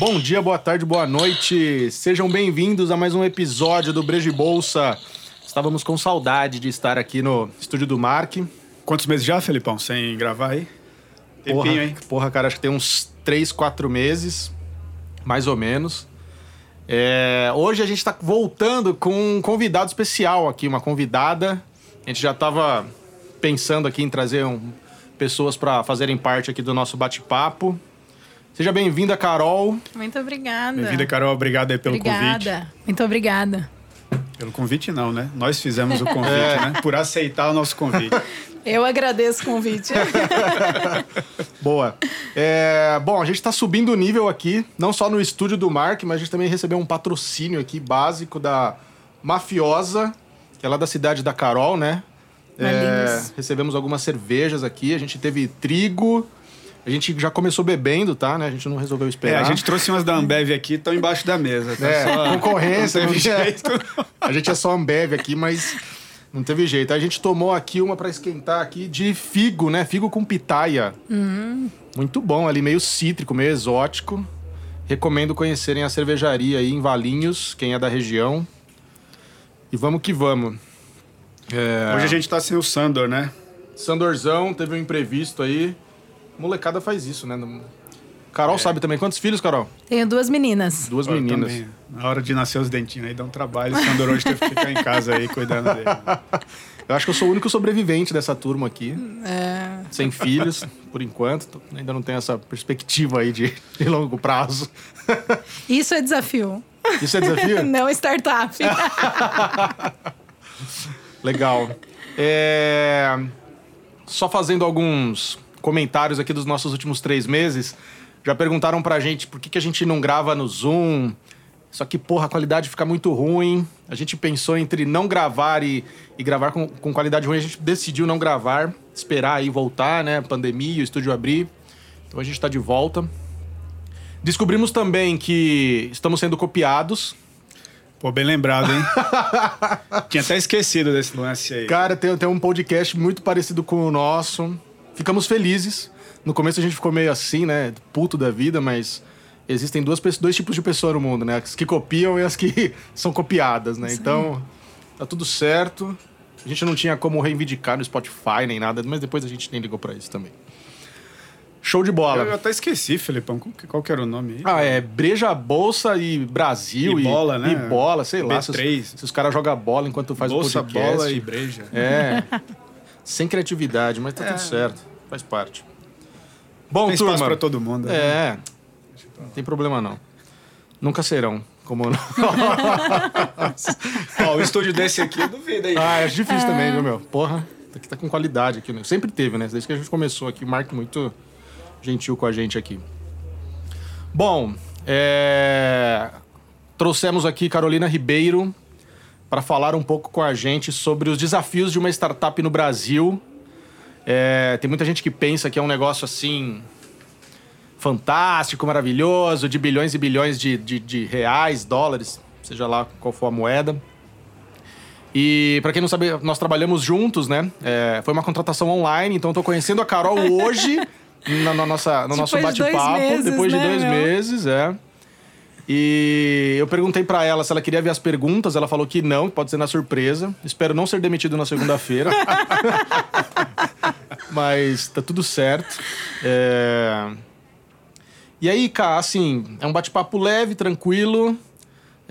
Bom dia, boa tarde, boa noite. Sejam bem-vindos a mais um episódio do Brejo e Bolsa. Estávamos com saudade de estar aqui no estúdio do Mark. Quantos meses já, Felipão, sem gravar aí? Porra, Tempinho, hein? porra, cara, acho que tem uns 3, 4 meses, mais ou menos. É, hoje a gente está voltando com um convidado especial aqui, uma convidada. A gente já estava pensando aqui em trazer um- pessoas para fazerem parte aqui do nosso bate-papo. Seja bem-vinda, Carol. Muito obrigada. Bem-vinda, Carol. Obrigado aí pelo obrigada. convite. Muito obrigada. Pelo convite, não, né? Nós fizemos o convite, É. né? Por aceitar o nosso convite. Eu agradeço o convite. Boa. É, bom, a gente está subindo o nível aqui, não só no estúdio do Mark, mas a gente também recebeu um patrocínio aqui básico da Mafiosa, que é lá da cidade da Carol, né? É, recebemos algumas cervejas aqui, a gente teve trigo, a gente já começou bebendo, tá? Né? A gente não resolveu É, esperar. a gente trouxe umas da Ambev aqui, estão embaixo da mesa. Tá É, só- concorrência, não jeito. A gente é só Ambev aqui, mas não teve jeito. A gente tomou aqui uma para esquentar aqui de figo, né? Figo com pitaia. Muito bom ali, meio cítrico, meio exótico. Recomendo conhecerem a cervejaria aí em Valinhos, quem é da região. E vamos que vamos. É, Hoje a gente tá sem o Sandor, né? Sandorzão teve um imprevisto aí. Molecada faz isso, né? Carol sabe também. Quantos filhos, Carol? Tenho duas meninas. Duas Eu meninas. também. Na hora de nascer os dentinhos aí dá um trabalho. O Sandor hoje teve que ficar em casa aí cuidando dele. Eu acho que eu sou o único sobrevivente dessa turma aqui. É, Sem filhos, por enquanto. Ainda não tenho essa perspectiva aí de, de longo prazo. Isso é desafio. Isso é desafio? Não startup. Legal. É, Só fazendo alguns comentários aqui dos nossos últimos três meses. Já perguntaram pra gente por que, que a gente não grava no Zoom. Só que, porra, a qualidade fica muito ruim. A gente pensou entre não gravar e, e gravar com, com qualidade ruim. A gente decidiu não gravar, esperar aí voltar, né? Pandemia, o estúdio abrir. Então a gente tá de volta. Descobrimos também que estamos sendo copiados. Pô, bem lembrado, hein? Tinha até esquecido desse lance aí. Cara, tem, tem um podcast muito parecido com o nosso. Ficamos felizes. No começo a gente ficou meio assim, né? Puto da vida, mas existem duas, dois tipos de pessoa no mundo, né? As que copiam e as que são copiadas, né? Então, tá tudo certo. A gente não tinha como reivindicar no Spotify nem nada, mas depois a gente nem ligou pra isso também. Show de bola. Eu até esqueci, Felipão. Qual que, era o nome aí? Ah, é Breja Bolsa e Brasil. E bola, né? E bola, sei lá. Se B3. os, se os caras jogam bola enquanto faz Bolsa, o podcast. bola e breja. É. Sem criatividade, mas tá tudo certo. Faz parte. Bom, Tem turma. pra todo mundo. né? É. Não tem problema não. Nunca serão. Como... Ó, o estúdio desse aqui, eu duvido aí. ah, é difícil também, viu, meu? Porra, aqui tá com qualidade aqui, né? Sempre teve, né? Desde que a gente começou aqui, o Mark muito gentil com a gente aqui. Bom, é... trouxemos aqui Carolina Ribeiro para falar um pouco com a gente sobre os desafios de uma startup no Brasil. É, Tem muita gente que pensa que é um negócio assim fantástico, maravilhoso, de bilhões e bilhões de, de, de reais, dólares, seja lá qual for a moeda. E para quem não sabe, nós trabalhamos juntos, né? É, foi uma contratação online, então eu tô conhecendo a Carol hoje na, na nossa, no nosso Depois de dois bate-papo, depois de né, dois meu? meses, é. E eu perguntei pra ela se ela queria ver as perguntas, ela falou que não, pode ser na surpresa. Espero não ser demitido na segunda-feira. Mas tá tudo certo. É... E aí, Cá, assim, é um bate-papo leve, tranquilo.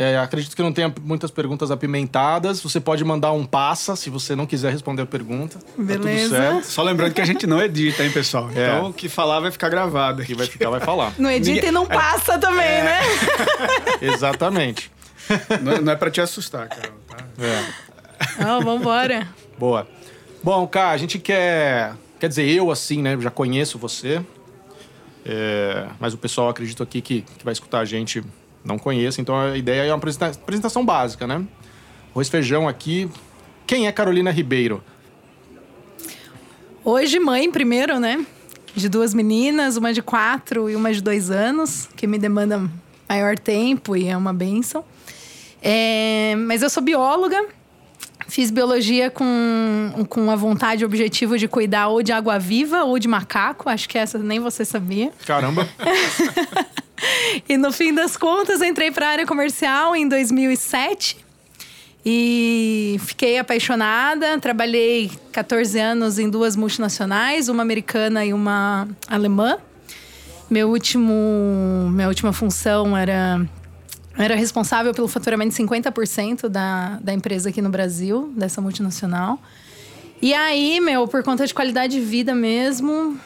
É, acredito que não tenha muitas perguntas apimentadas. Você pode mandar um passa se você não quiser responder a pergunta. Tá tudo Beleza. certo. Só lembrando que a gente não edita, hein, pessoal? É. Então, o que falar vai ficar gravado. Quem vai ficar vai falar. Não edita Ninguém- e não passa também, É. né? Exatamente. Não é, não é pra te assustar, Carol, tá? É. Ó, vambora. Boa. Bom, Cá, a gente quer. Quer dizer, eu, assim, né? Já conheço você. É, mas o pessoal, acredito aqui, que, que vai escutar a gente não conhece. Então a ideia é uma apresenta- apresentação básica, né? Arroz feijão aqui. Quem é Carolina Ribeiro? Hoje, mãe, primeiro, né? De duas meninas, uma de quatro e uma de dois anos, que me demanda maior tempo e é uma benção. É, mas eu sou bióloga, fiz biologia com, com a vontade e objetivo de cuidar ou de água viva ou de macaco, acho que essa nem você sabia. Caramba. e no fim das contas, entrei para a área comercial em 2007 e fiquei apaixonada. Trabalhei 14 anos em duas multinacionais, uma americana e uma alemã. Meu último, minha última função era era responsável pelo faturamento de 50% da, da empresa aqui no Brasil, dessa multinacional. E aí, meu, por conta de qualidade de vida mesmo,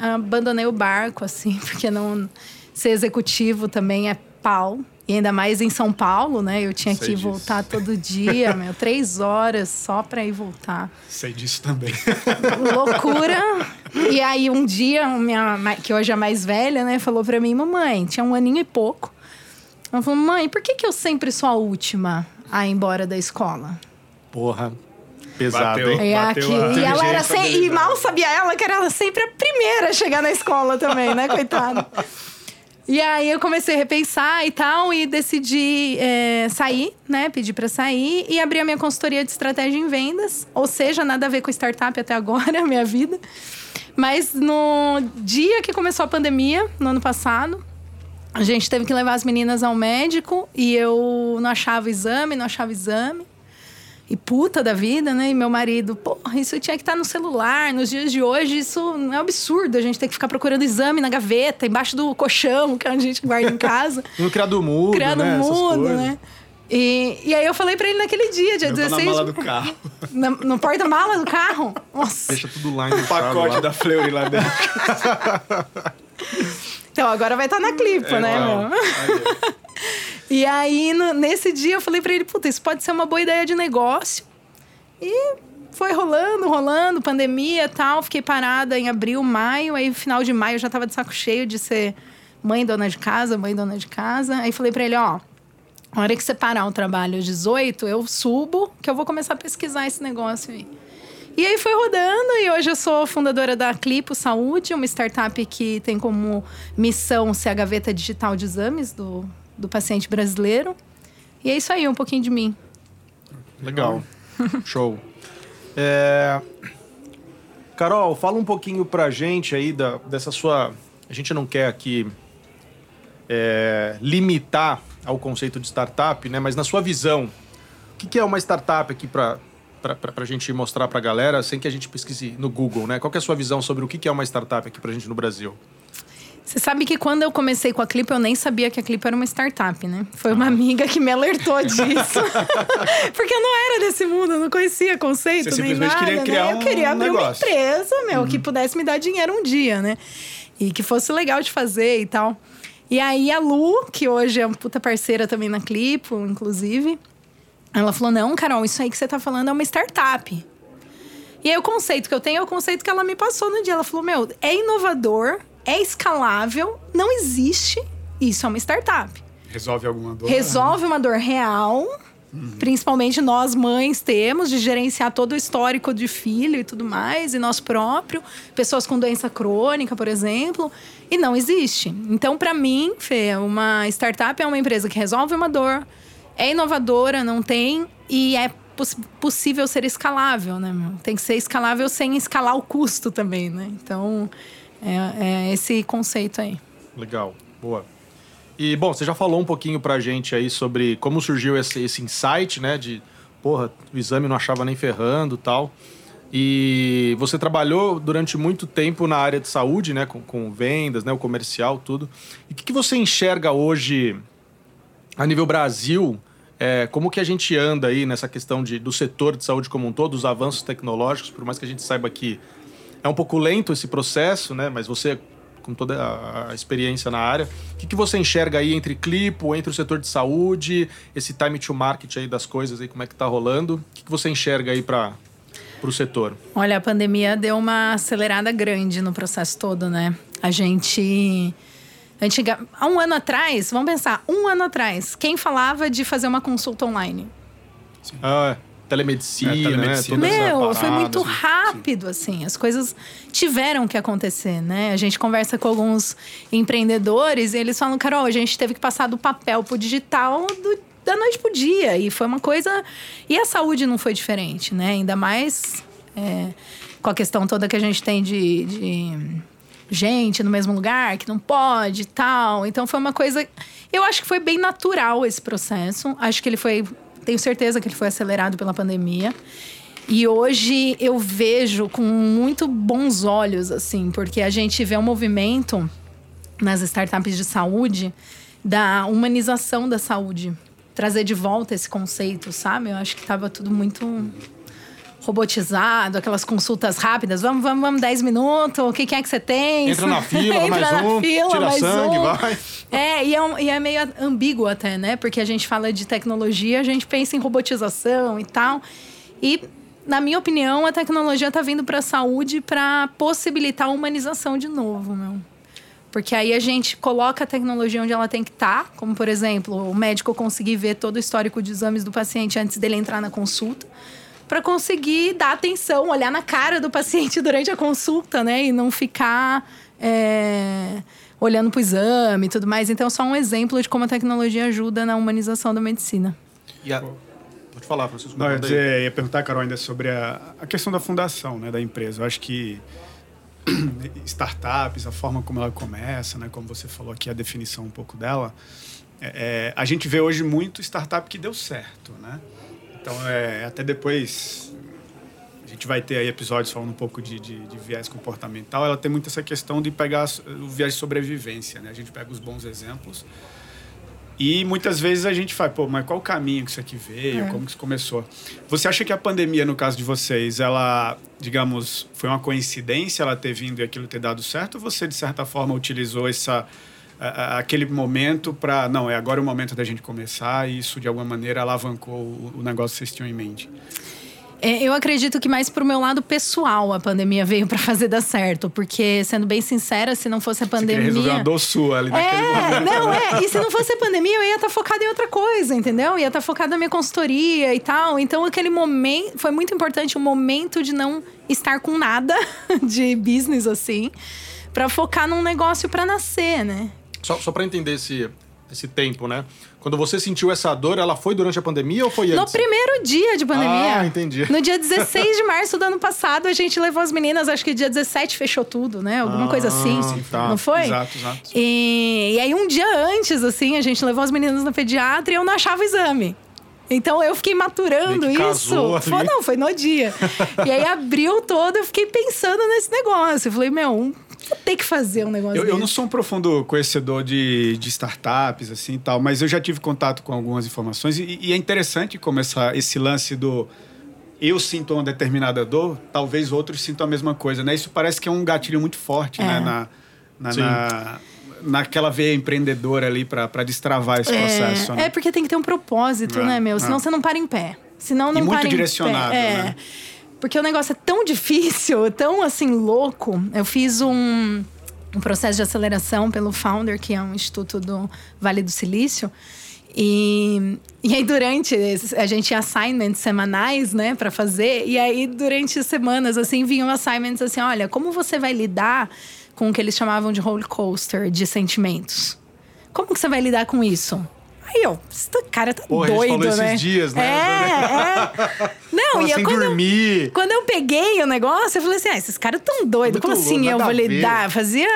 abandonei o barco, assim, porque não ser executivo também é pau. E ainda mais em São Paulo, né? Eu tinha Sei que disso. voltar todo dia, meu, três horas só pra ir voltar. Sei disso também. Loucura. E aí, um dia, minha, que hoje é mais velha, né, falou pra mim: Mamãe, tinha um aninho e pouco. Ela falou: Mãe, por que, que eu sempre sou a última a ir embora da escola? Porra, pesado, bateu, hein? Bateu e ela era sem, e mal sabia ela que era sempre a primeira a chegar na escola também, né, coitada. E aí eu comecei a repensar e tal, e decidi é, sair, né? Pedir para sair e abrir a minha consultoria de estratégia em vendas. Ou seja, nada a ver com startup até agora, a minha vida. Mas no dia que começou a pandemia, no ano passado, a gente teve que levar as meninas ao médico e eu não achava exame, não achava exame e puta da vida, né? E meu marido, porra, isso tinha que estar no celular. Nos dias de hoje, isso é um absurdo. A gente tem que ficar procurando exame na gaveta, embaixo do colchão, que a gente guarda em casa. no criado mudo, criado né? mudo, né? E, e aí eu falei pra ele naquele dia, dia eu 16. Na mala do carro. Na, no porta-mala do carro? Nossa. Deixa tudo lá em O pacote lá. da Fleury lá dentro. então agora vai estar na clipa, é, né, meu? E aí, no, nesse dia, eu falei para ele: puta, isso pode ser uma boa ideia de negócio. E foi rolando, rolando, pandemia e tal. Fiquei parada em abril, maio. Aí, final de maio, eu já tava de saco cheio de ser mãe dona de casa, mãe dona de casa. Aí falei para ele: ó, a hora que você parar o trabalho às 18, eu subo, que eu vou começar a pesquisar esse negócio aí. E aí foi rodando e hoje eu sou fundadora da Clipo Saúde, uma startup que tem como missão ser a gaveta digital de exames do do paciente brasileiro. E é isso aí, um pouquinho de mim. Legal. Show. É... Carol, fala um pouquinho pra gente aí da, dessa sua. A gente não quer aqui é, limitar ao conceito de startup, né? Mas na sua visão, o que, que é uma startup aqui para para a gente mostrar para a galera, sem que a gente pesquise no Google, né? Qual é a sua visão sobre o que, é uma startup aqui para a gente no Brasil? Você sabe que quando eu comecei com a Clip, eu nem sabia que a Clip era uma startup, né? Foi uma amiga que me alertou disso. Porque eu não era desse mundo, eu não conhecia conceito Você nem nada. Queria né? criar né? Eu queria abrir negócio. uma empresa, meu, uhum. que pudesse me dar dinheiro um dia, né? E que fosse legal de fazer e tal. E aí a Lu, que hoje é uma puta parceira também na Clipo, inclusive, ela falou: não, Carol, isso aí que você tá falando é uma startup. E aí o conceito que eu tenho é o conceito que ela me passou no dia. Ela falou: meu, é inovador, é escalável, não existe. Isso é uma startup. Resolve alguma dor? Resolve uma dor real. Uhum. Principalmente nós mães temos de gerenciar todo o histórico de filho e tudo mais, e nós próprio, pessoas com doença crônica, por exemplo, e não existe. Então, para mim, Fê, uma startup é uma empresa que resolve uma dor, é inovadora, não tem, e é poss possível ser escalável, né? Tem que ser escalável sem escalar o custo também, né? Então, é, é esse conceito aí. Legal, boa. E, bom, você já falou um pouquinho pra gente aí sobre como surgiu esse, esse insight, né? De, porra, o exame não achava nem ferrando tal. E você trabalhou durante muito tempo na área de saúde, né? Com, com vendas, né? O comercial, tudo. E o que, que você enxerga hoje a nível Brasil? É, como que a gente anda aí nessa questão de, do setor de saúde como um todo, os avanços tecnológicos, por mais que a gente saiba que é um pouco lento esse processo, né? Mas você, com toda a experiência na área, o que, que você enxerga aí entre Clipo, entre o setor de saúde, esse time to market aí das coisas aí, como é que tá rolando? O que, que você enxerga aí para o setor? Olha, a pandemia deu uma acelerada grande no processo todo, né? A gente. Antiga, há um ano atrás, vamos pensar, um ano atrás, quem falava de fazer uma consulta online? Sim. Ah, é telemedicina, é, telemedicina. né? Meu, foi muito rápido, assim. As coisas tiveram que acontecer, né? A gente conversa com alguns empreendedores e eles falam, Carol, a gente teve que passar do papel pro digital do, da noite pro dia. E foi uma coisa... E a saúde não foi diferente, né? Ainda mais é, com a questão toda que a gente tem de... de gente no mesmo lugar, que não pode e tal. Então foi uma coisa. Eu acho que foi bem natural esse processo. Acho que ele foi. Tenho certeza que ele foi acelerado pela pandemia. E hoje eu vejo com muito bons olhos, assim, porque a gente vê um movimento nas startups de saúde da humanização da saúde. Trazer de volta esse conceito, sabe? Eu acho que estava tudo muito robotizado, aquelas consultas rápidas. Vamos, vamos, vamos, 10 minutos, o que, que é que você tem? Entra na fila, Entra mais na um, fila, tira mais sangue, um. vai. É e, é um, e é meio ambíguo até, né? Porque a gente fala de tecnologia, a gente pensa em robotização e tal. E, na minha opinião, a tecnologia está vindo para a saúde para possibilitar a humanização de novo, meu. Porque aí a gente coloca a tecnologia onde ela tem que estar, tá, como por exemplo, o médico conseguir ver todo o histórico de exames do paciente antes dele entrar na consulta para conseguir dar atenção, olhar na cara do paciente durante a consulta, né? E não ficar é, olhando para o exame e tudo mais. Então, só um exemplo de como a tecnologia ajuda na humanização da medicina. E a... Pode falar, Francisco. Não, eu ia, dizer, ia perguntar, Carol, ainda sobre a, a questão da fundação né, da empresa. Eu acho que startups, a forma como ela começa, né, como você falou aqui, a definição um pouco dela, é, é a gente vê hoje muito startup que deu certo, né? Então, é, até depois a gente vai ter aí episódios falando um pouco de, de, de, viés comportamental. Ela tem muito essa questão de pegar o viés de sobrevivência, né? A gente pega os bons exemplos e muitas vezes a gente fala, pô, mas qual o caminho que isso aqui veio? É. Como que isso começou? Você acha que a pandemia, no caso de vocês, ela, digamos, foi uma coincidência ela ter vindo e aquilo ter dado certo? Ou você, de certa forma, utilizou essa aquele momento para não é agora o momento da gente começar e isso de alguma maneira alavancou o, o negócio que vocês tinham em mente é, eu acredito que mais pro meu lado pessoal a pandemia veio para fazer dar certo, porque sendo bem sincera, se não fosse a pandemia, Você resolver uma dor sua ali é, não é. E se não fosse a pandemia, eu ia estar tá focada em outra coisa, entendeu? Ia estar tá focada na minha consultoria e tal. Então aquele momento foi muito importante, o momento de não estar com nada de business assim, para focar num negócio para nascer, né? Só, só para entender esse, esse tempo, né? Quando você sentiu essa dor, ela foi durante a pandemia ou foi antes? No primeiro dia de pandemia. Ah, entendi. No dia 16 de março do ano passado, a gente levou as meninas, acho que dia 17 fechou tudo, né? Alguma ah, coisa assim. Sim, tá. Não foi? Exato, exato. E, e aí, um dia antes, assim, a gente levou as meninas no pediatra e eu não achava o exame. Então eu fiquei maturando isso. Foi, não, foi no dia. e aí abriu todo, eu fiquei pensando nesse negócio. Eu falei, meu, vou ter que fazer um negócio eu, eu, não sou um profundo conhecedor de, de startups, assim e tal, mas eu já tive contato com algumas informações e, e é interessante como essa, esse lance do eu sinto uma determinada dor, talvez outros sintam a mesma coisa, né? Isso parece que é um gatilho muito forte, né? é. né? Na, na, na, naquela veia empreendedora ali para destravar esse é, processo. Né? É, porque tem que ter um propósito, é, né, meu? Senão é. você não para em pé. Senão não e muito direcionado, é. né? Porque o negócio é tão difícil, tão assim louco. Eu fiz um, um processo de aceleração pelo Founder, que é um instituto do Vale do Silício. E, e aí, durante. A gente tinha assignments semanais, né, para fazer. E aí, durante semanas, assim, vinham assignments assim: olha, como você vai lidar com o que eles chamavam de roller coaster de sentimentos? Como que você vai lidar com isso? Aí eu, esse cara tá Porra, doido, a gente falou né? esses dias, né? É, é. Não, Fala e sem quando, dormir. Eu, quando eu peguei o negócio, eu falei assim: ah, esses caras tão doidos. Como assim eu vou lidar? Fazia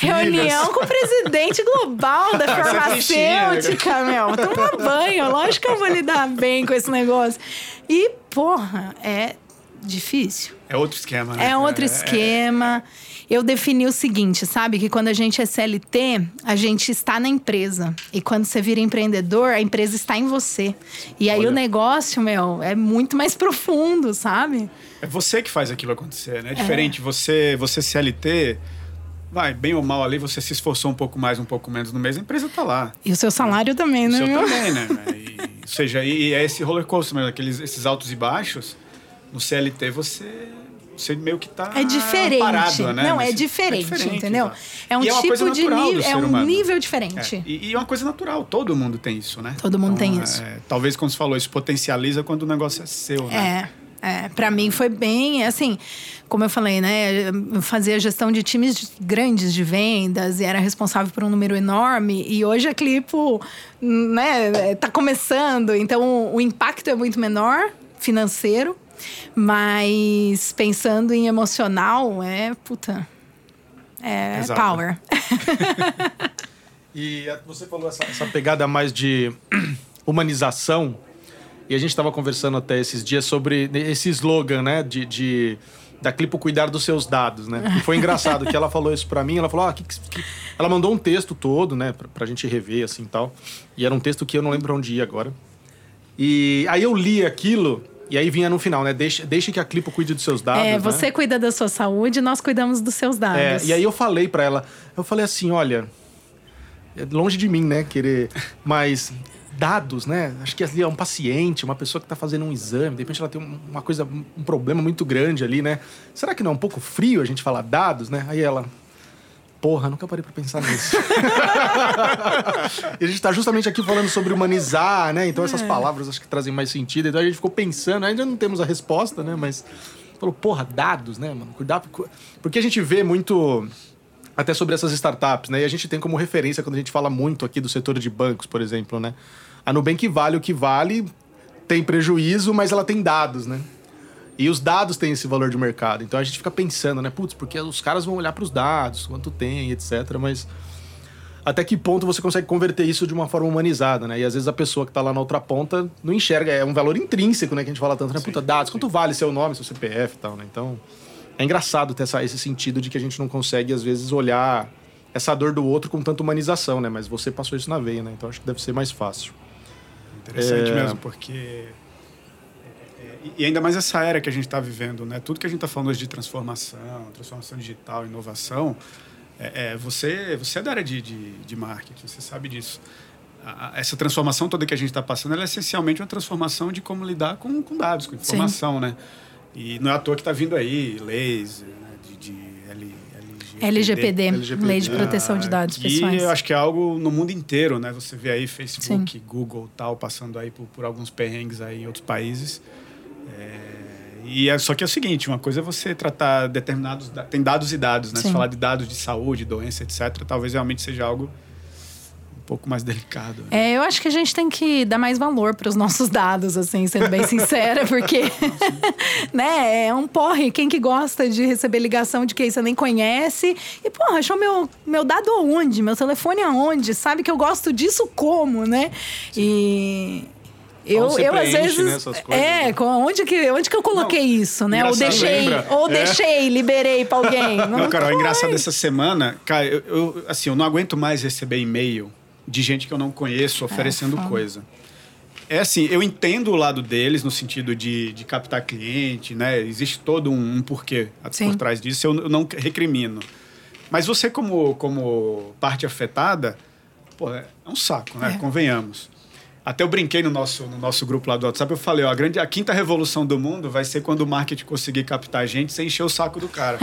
reunião com o presidente global da farmacêutica, meu. Toma banho, lógico que eu vou lidar bem com esse negócio. E, porra, é difícil. É outro esquema, né? É outro é, esquema. É eu defini o seguinte, sabe? Que quando a gente é CLT, a gente está na empresa. E quando você vira empreendedor, a empresa está em você. E aí Olha. o negócio, meu, é muito mais profundo, sabe? É você que faz aquilo acontecer, né? É diferente. É. Você, você CLT vai, bem ou mal ali, você se esforçou um pouco mais, um pouco menos no mês, a empresa tá lá. E o seu salário também, né? O seu também, né? E, ou seja, e, é esse roller coaster, aqueles, esses altos e baixos. No CLT você você meio que tá é diferente. Parado, né? Não, é diferente, é diferente, entendeu? Exato. É um e tipo é de nível, é um humano. nível diferente. É. E, e, é uma coisa natural, todo mundo tem isso, né? Todo mundo então, tem isso. É, talvez, como você falou, isso potencializa quando o negócio é seu, né? É. É, para mim foi bem, assim, como eu falei, né? Eu fazia gestão de times grandes de vendas e era responsável por um número enorme. E hoje a Clipo, né, tá começando, então o impacto é muito menor financeiro, mas pensando em emocional, é puta. é Exato. power. E você falou essa, essa pegada mais de humanização. E a gente estava conversando até esses dias sobre esse slogan, né? De, de- da Clipo cuidar dos seus dados, né? E foi engraçado que ela falou isso pra mim. Ela falou, ah, que, que- que-" ela mandou um texto todo, né? Pra, pra gente rever, assim, tal. E era um texto que eu não lembro onde ia agora. E aí eu li aquilo e aí vinha no final, né? Deixe, deixe que a Clipo cuide dos seus dados, É, né? você cuida da sua saúde, nós cuidamos dos seus dados. É, e aí eu falei pra ela, eu falei assim, olha, é longe de mim, né, querer, mas dados, né? Acho que ali é um paciente, uma pessoa que tá fazendo um exame, de repente ela tem um- uma coisa, um problema muito grande ali, né? Será que não é um pouco frio a gente falar dados, né? Aí ela, porra, nunca parei pra pensar nisso. e a gente tá justamente aqui falando sobre humanizar, né? Então essas palavras acho que trazem mais sentido. Então a gente ficou pensando, ainda não temos a resposta, né? Mas falou, porra, dados, né, mano? Cuidado. cu- Porque a gente vê muito até sobre essas startups, né? E a gente tem como referência quando a gente fala muito aqui do setor de bancos, por exemplo, né? A Nubank vale o que vale, tem prejuízo, mas ela tem dados, né? E os dados têm esse valor de mercado. Então a gente fica pensando, né? Putz, porque os caras vão olhar para os dados, quanto tem, etc. Mas até que ponto você consegue converter isso de uma forma humanizada, né? E às vezes a pessoa que tá lá na outra ponta não enxerga, é um valor intrínseco, né? Que a gente fala tanto, né? Puta, dados, quanto vale seu nome, seu CPF e tal, né? Então é engraçado ter essa, esse sentido de que a gente não consegue, às vezes, olhar essa dor do outro com tanta humanização, né? Mas você passou isso na veia, né? Então acho que deve ser mais fácil. Interessante É. mesmo, porque. E ainda mais essa era que a gente está vivendo, né? Tudo que a gente está falando hoje de transformação, transformação digital, inovação, é, é, você, você é da área de, de, de marketing, você sabe disso. A- a- essa transformação toda que a gente está passando, é essencialmente uma transformação de como lidar com, com dados, com informação, né? E não é à toa que está vindo aí leis né, de, de L, LGPD, LGPD. Lei de Proteção de Dados Pessoais. E eu acho que é algo no mundo inteiro, né? Você vê aí Facebook, Google tal, passando aí por, por alguns perrengues aí em outros países. É, e é, só que é o seguinte, uma coisa é você tratar determinados... Tem dados e dados, né? Se Sim. falar de dados de saúde, doença, etc., talvez realmente seja algo um pouco mais delicado. né? É, eu acho que a gente tem que dar mais valor para os nossos dados, assim, sendo bem sincera, porque né, é um porre. Quem que gosta de receber ligação de quem você nem conhece? E, porra, achou meu, meu dado aonde? Meu telefone aonde? Sabe que eu gosto disso como, né? E. Eu, eu às preenche, vezes. né, coisas, é, né? onde que, onde que eu coloquei isso, né? Ou deixei, lembra? ou É. deixei, liberei pra alguém. Não, Não, Carol, é engraçado essa semana, cara, eu, eu, assim, eu não aguento mais receber e-mail de gente que eu não conheço oferecendo foda. coisa. É assim, eu entendo o lado deles no sentido de, de captar cliente, né? Existe todo um, um porquê Sim. por trás disso, eu, eu não recrimino. Mas você, como, como parte afetada, pô, é um saco, né? É. Convenhamos. Até eu brinquei no nosso, no nosso grupo lá do WhatsApp, eu falei, ó, a, grande, a quinta revolução do mundo vai ser quando o marketing conseguir captar gente sem encher o saco do cara.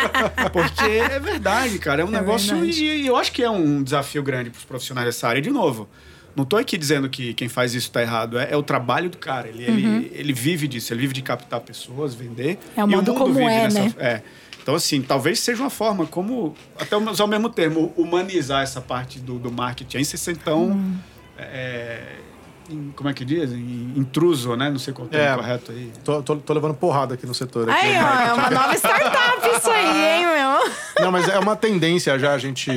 Porque é verdade, cara. É um É negócio. E, e eu acho que é um desafio grande para os profissionais dessa área. E, de novo, não estou aqui dizendo que quem faz isso está errado. É, é o trabalho do cara. Ele, ele, ele vive disso. Ele vive de captar pessoas, vender. Uhum. É o E modo mundo como vive é, né? É. Então, assim, talvez seja uma forma como, até usar o mesmo termo, humanizar essa parte do, do marketing. Você ser tão. Uhum. É, em- como é que diz? Em- Intruso, né? Não sei qual é o termo É. correto aí. Tô, tô- tô levando porrada aqui no setor. aqui. Aí, ó, é uma nova startup isso aí, hein, meu? Não, mas é uma tendência já a gente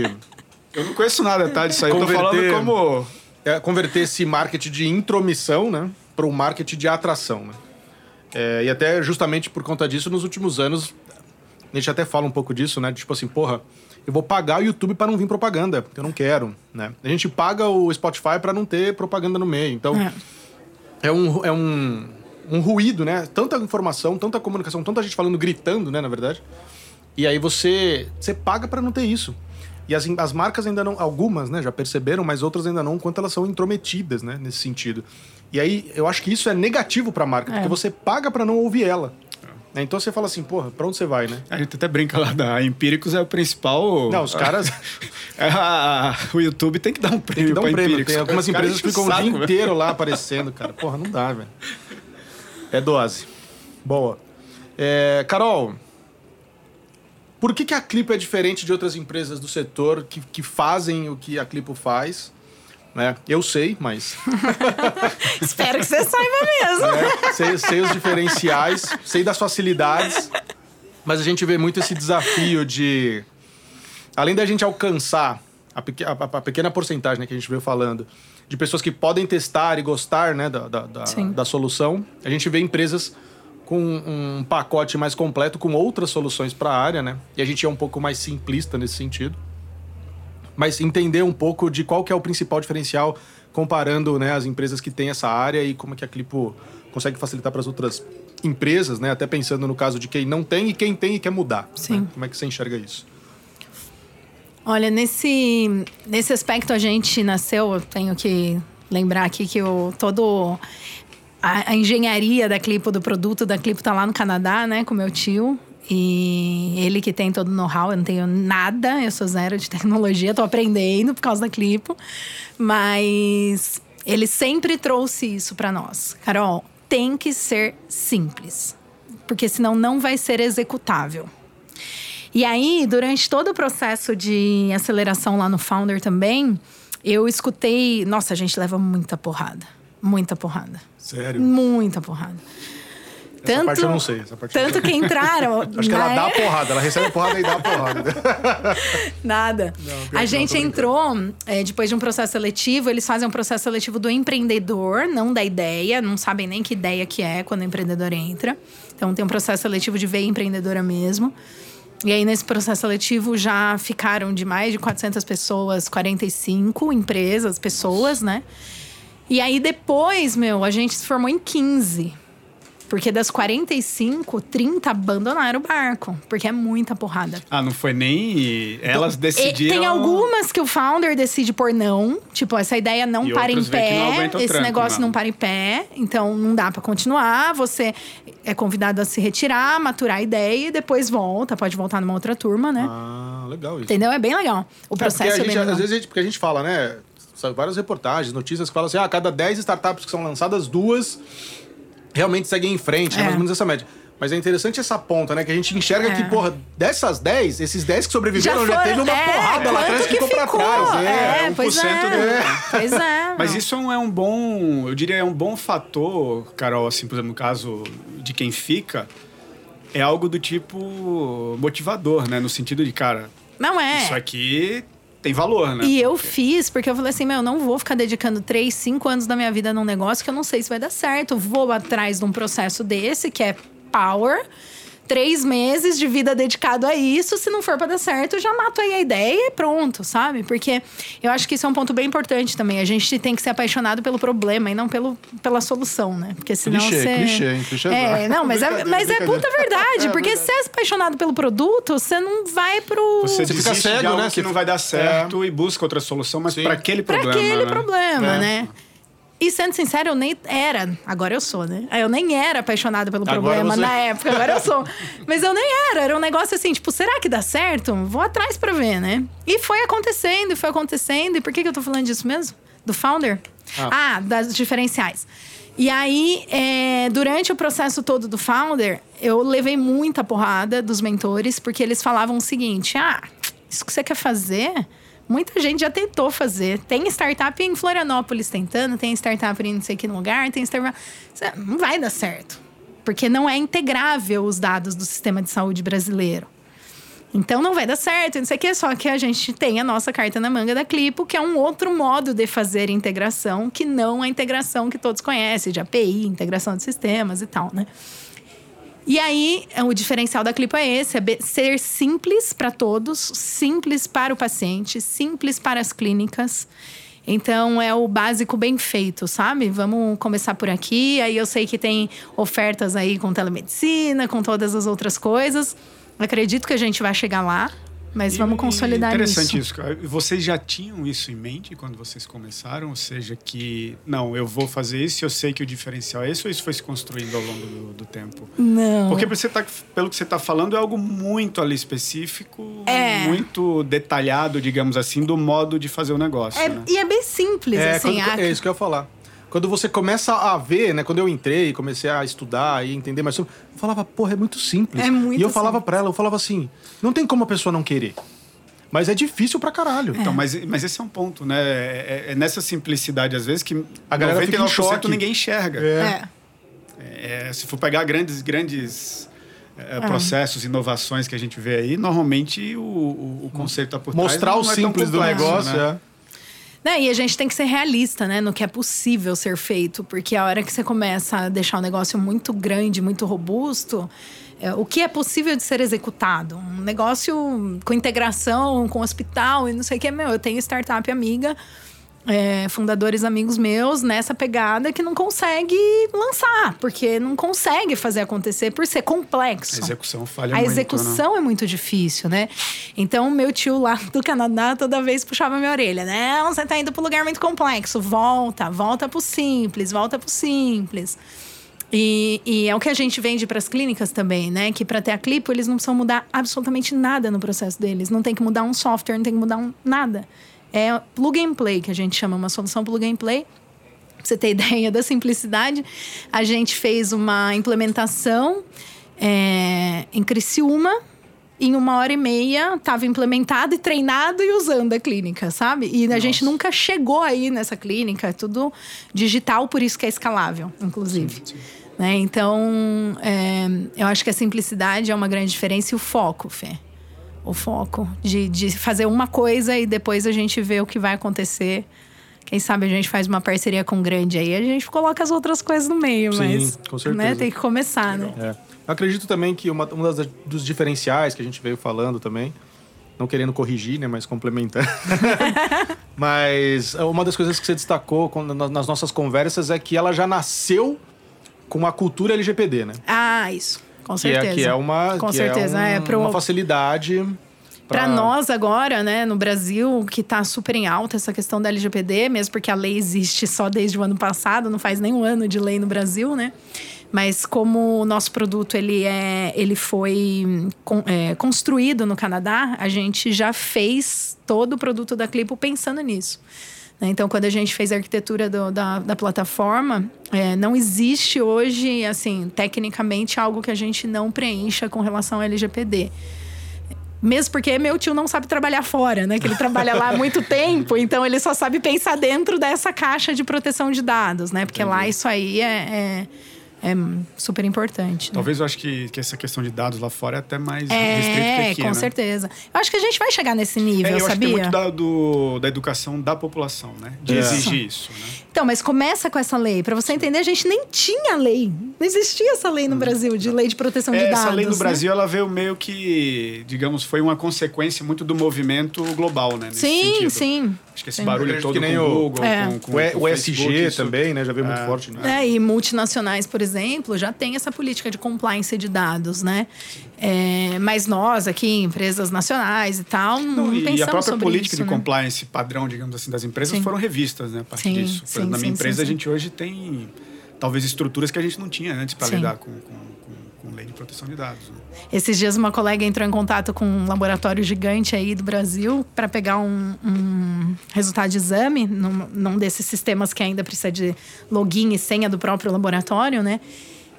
Eu não conheço nada, tá? Disso aí. Eu tô Converter- falando como. é, converter esse marketing de intromissão, né, para um marketing de atração, né? É, e até justamente por conta disso, nos últimos anos, a gente até fala um pouco disso, né? Tipo assim, porra, eu vou pagar o YouTube para não vir propaganda, porque eu não quero, né? A gente paga o Spotify para não ter propaganda no meio. Então, É. é um, é um, um ruído, né? Tanta informação, tanta comunicação, tanta gente falando, gritando, né, na verdade. E aí você, você paga para não ter isso. E as, as marcas ainda não, algumas, né, já perceberam, mas outras ainda não, quanto elas são intrometidas, né, nesse sentido. E aí eu acho que isso é negativo para a marca, É. porque você paga para não ouvir ela. Né? Então você fala assim, porra, pra onde você vai, né? A gente até brinca lá da Empíricos é o principal. Não, os caras É, o YouTube tem que dar um tem prêmio que dar um pra prêmio. Empíricos. Tem algumas empresas que ficam o dia inteiro lá aparecendo, cara. Porra, não dá, velho. É dose. Boa. É, Carol, por que, que a Clipo é diferente de outras empresas do setor que, que fazem o que a Clipo faz? Né? Eu sei, mas Espero que você saiba mesmo. né? sei, sei os diferenciais, sei das facilidades, mas a gente vê muito esse desafio de além da gente alcançar a, peque- a- a pequena porcentagem né, que a gente veio falando de pessoas que podem testar e gostar né, da, da, da, da solução, a gente vê empresas com um pacote mais completo com outras soluções para a área, né? E a gente é um pouco mais simplista nesse sentido. Mas entender um pouco de qual que é o principal diferencial comparando né, as empresas que têm essa área e como é que a Clipo consegue facilitar para as outras empresas, né? Até pensando no caso de quem não tem e quem tem e quer mudar. Sim. né? Como é que você enxerga isso? Olha, nesse, nesse aspecto a gente nasceu, eu tenho que lembrar aqui que o, todo a, a engenharia da Clipo, do produto da Clipo tá lá no Canadá, né, com meu tio. E ele que tem todo o know-how, eu não tenho nada, eu sou zero de tecnologia, tô aprendendo por causa da Clipo. Mas ele sempre trouxe isso para nós. Carol, tem que ser simples, porque senão não vai ser executável. E aí, durante todo o processo de aceleração lá no Founder também, eu escutei. Nossa, a gente leva muita porrada. Muita porrada. Sério? Muita porrada. Essa parte eu não sei. Não tanto que entraram. Acho que ela dá porrada, ela recebe porrada e dá porrada. Nada. que a não, gente entrou, é, depois de um processo seletivo, eles fazem um processo seletivo do empreendedor, não da ideia, não sabem nem que ideia que é quando o empreendedor entra. Então tem um processo seletivo de veia empreendedora mesmo. E aí, nesse processo seletivo, já ficaram de mais de 400 pessoas, 45 empresas, pessoas, né? E aí, depois, meu, a gente se formou em 15. Porque das 45, 30 abandonaram o barco. Porque é muita porrada. Ah, não foi nem. Elas decidiram. Tem algumas que o founder decide por não. Tipo, essa ideia não E para em pé. Esse tranco, negócio não. não para em pé. Então, não dá pra continuar. Você é convidado a se retirar, maturar a ideia e depois volta. Pode voltar numa outra turma, né? ah, legal isso. Entendeu? É bem legal. O É, processo a é, bem legal. às vezes, a gente, porque a gente fala, né? Várias reportagens, notícias que falam assim: ah, a cada 10 startups que são lançadas, duas realmente seguem em frente, né? É. mais ou menos essa média. Mas é interessante essa ponta, né? Que a gente enxerga É. que, porra, dessas 10, esses 10 que sobreviveram já, foram- teve uma é, porrada lá atrás que ficou pra trás. É, É, pois 1% é. do- Pois é. Mas isso é um bom, eu diria, é um bom fator, Carol, assim, por exemplo, no caso de quem fica, é algo do tipo motivador, né? No sentido de, cara, Não é. isso aqui tem valor, né? E eu fiz, porque eu falei assim, meu, eu não vou ficar dedicando três, cinco anos da minha vida num negócio que eu não sei se vai dar certo. Vou atrás de um processo desse, que é power. Três meses de vida dedicado a isso. Se não for pra dar certo, eu já mato aí a ideia e pronto, sabe? Porque eu acho que isso é um ponto bem importante também. A gente tem que ser apaixonado pelo problema e não pelo, pela solução, né? Porque senão Clichê, você... clichê, hein? Clichê É, não, mas é, mas é puta verdade. É porque verdade. se é apaixonado pelo produto, você não vai pro... Você, Você fica cego, de algo né? que não vai dar certo e busca outra solução, mas para aquele Pra problema. aquele né? problema, É. né? E sendo sincero, eu nem era. Agora eu sou, né? Eu nem era apaixonada pelo Agora problema você- na época, agora eu sou. Mas eu nem era. Era um negócio assim, tipo, será que dá certo? Vou atrás pra ver, né? E foi acontecendo, e foi acontecendo. E por que, que eu tô falando disso mesmo? Do founder? Ah. Ah, das diferenciais. E aí, é, durante o processo todo do founder, eu levei muita porrada dos mentores, porque eles falavam o seguinte: ah, isso que você quer fazer, muita gente já tentou fazer. Tem startup em Florianópolis tentando, tem startup em não sei que lugar, tem startup. Não vai dar certo. Porque não é integrável os dados do sistema de saúde brasileiro. Então não vai dar certo, não sei o que, só que a gente tem a nossa carta na manga da Clipo, que é um outro modo de fazer integração, que não a integração que todos conhecem, de API, integração de sistemas e tal, né? E aí, o diferencial da Clipo é esse: é ser simples para todos, simples para o paciente, simples para as clínicas. Então, é o básico bem feito, sabe? Vamos começar por aqui. Aí eu sei que tem ofertas aí com telemedicina, com todas as outras coisas. Acredito que a gente vai chegar lá, mas E- vamos consolidar Interessante isso. isso. cara. Vocês já tinham isso em mente quando vocês começaram? Ou seja, que, não, eu vou fazer isso e eu sei que o diferencial é esse, ou isso foi se construindo ao longo do, do tempo? Não. Porque você tá, pelo que você está falando, é algo muito ali específico, É. muito detalhado, digamos assim, do modo de fazer o negócio. É- né? e é bem simples, É, assim. quando- a- é isso que eu ia falar. Quando você começa a ver, né? Quando eu entrei, comecei a estudar e entender mais sobre, eu falava, porra, é muito simples. É muito E eu falava pra ela, eu falava assim, não tem como a pessoa não querer. Mas é difícil pra caralho. Então, mas, mas esse é um ponto, né? É, é nessa simplicidade, às vezes, que A galera fica em 99% choque. ninguém enxerga. É. é. É, se for pegar grandes, grandes é, processos, inovações que a gente vê aí, normalmente o, o, o conceito tá por Mostrar trás o não é tão simples do complexo, negócio, né? é. Né, e a gente tem que ser realista, né, no que é possível ser feito, porque a hora que você começa a deixar o negócio muito grande, muito robusto, é, o que é possível de ser executado? Um negócio com integração, com hospital e não sei o que, meu, eu tenho startup amiga é, fundadores amigos meus nessa pegada que não consegue lançar, porque não consegue fazer acontecer por ser complexo. A execução falha A muito, execução é muito difícil, né? Então, meu tio lá do Canadá toda vez puxava minha orelha. Não, você tá indo para um lugar muito complexo. Volta, volta pro simples, volta pro simples. E, e é o que a gente vende para as clínicas também, né? Que para ter a Clipo, eles não precisam mudar absolutamente nada no processo deles. Não tem que mudar um software, não tem que mudar um, nada. É plug and play, que a gente chama uma solução plug and play. Pra você ter ideia da simplicidade, a gente fez uma implementação é, em Criciúma. Em uma hora e meia, estava implementado e treinado e usando a clínica, sabe? E a gente nunca chegou aí nessa clínica, é tudo digital, por isso que é escalável, inclusive. Né? Então, é, eu acho que a simplicidade é uma grande diferença e o foco, Fê o foco de, de fazer uma coisa e depois a gente vê o que vai acontecer. Quem sabe a gente faz uma parceria com um grande aí, a gente coloca as outras coisas no meio, Sim, mas com certeza. Né, tem que começar, né? É. Eu acredito também que uma, uma das, dos diferenciais que a gente veio falando também, não querendo corrigir, né, mas complementando. mas uma das coisas que você destacou nas nossas conversas é que ela já nasceu com a cultura LGPD, né? Ah, isso. Com Que certeza. é, que é uma, Com que certeza. é, um- É, pro- uma facilidade Para nós agora, né, no Brasil, que está super em alta essa questão da LGPD, mesmo porque a lei existe só desde o ano passado, não faz nem um ano de lei no Brasil, né? Mas como o nosso produto ele é, ele foi é, construído no Canadá, a gente já fez todo o produto da Clipo pensando nisso. Né? Então, quando a gente fez a arquitetura do- da, da plataforma, é, não existe hoje, assim, tecnicamente, algo que a gente não preencha com relação ao LGPD. Mesmo porque meu tio não sabe trabalhar fora, né? Que ele trabalha lá há muito tempo, então ele só sabe pensar dentro dessa caixa de proteção de dados, né? Porque lá isso aí é, é, é super importante. né? Talvez eu acho que, que essa questão de dados lá fora é até mais restrito que É, aqui, com né? certeza. Eu acho que a gente vai chegar nesse nível, É, eu acho que sabia? tem muito da, do, da educação da população, né? De É. exigir isso, né? Então, mas começa com essa lei. Pra você entender, a gente nem tinha lei. Não existia essa lei no Brasil de lei de proteção de É, dados. essa lei no né? Brasil, ela veio meio que, digamos, foi uma consequência muito do movimento global, né? Nesse Sim, sentido. sim. Acho que esse Sim. barulho todo que nem com o Google, É. com, com, O, E- com o Facebook, SG isso- também, né? Já veio muito É. forte, né? É, e multinacionais, por exemplo, já tem essa política de compliance de dados, né? É, mas nós aqui, empresas nacionais e tal, não, Não, e, pensamos e a própria política isso, de né? compliance padrão, digamos assim, das empresas Sim. foram revistas, né? A partir Sim, disso. Por sim, exemplo, na minha empresa, a gente hoje tem talvez estruturas que a gente não tinha antes para lidar com, com, com, com lei de proteção de dados. Né? Esses dias uma colega entrou em contato com um laboratório gigante aí do Brasil para pegar um, um resultado de exame num, num desses sistemas que ainda precisa de login e senha do próprio laboratório, né?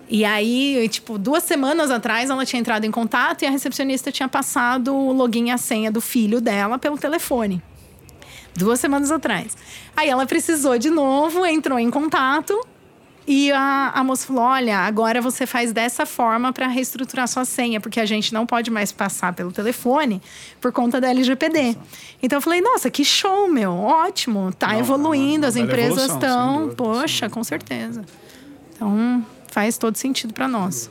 E aí, tipo, duas semanas atrás ela tinha entrado em contato e a recepcionista tinha passado o login e a senha do filho dela pelo telefone. Duas semanas atrás. Aí ela precisou de novo, entrou em contato e a, a moça falou: Olha, agora você faz dessa forma para reestruturar sua senha, porque a gente não pode mais passar pelo telefone por conta da LGPD. Então eu falei: Nossa, que show, meu, ótimo, tá Não, evoluindo, é uma as bela empresas estão. Poxa, com certeza. Então faz todo sentido para nós.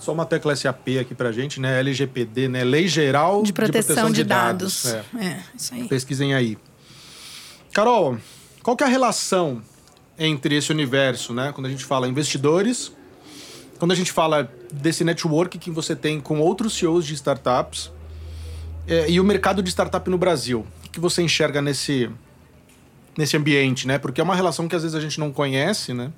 Só uma tecla SAP aqui pra gente, né? LGPD, né? Lei Geral De proteção de, dados. É. É, isso aí. Pesquisem aí. Carol, qual que é a relação entre esse universo, né? Quando a gente fala investidores, quando a gente fala desse network que você tem com outros CEOs de startups é, e o mercado de startup no Brasil. O que você enxerga nesse, nesse ambiente, né? Porque é uma relação que às vezes a gente não conhece, né?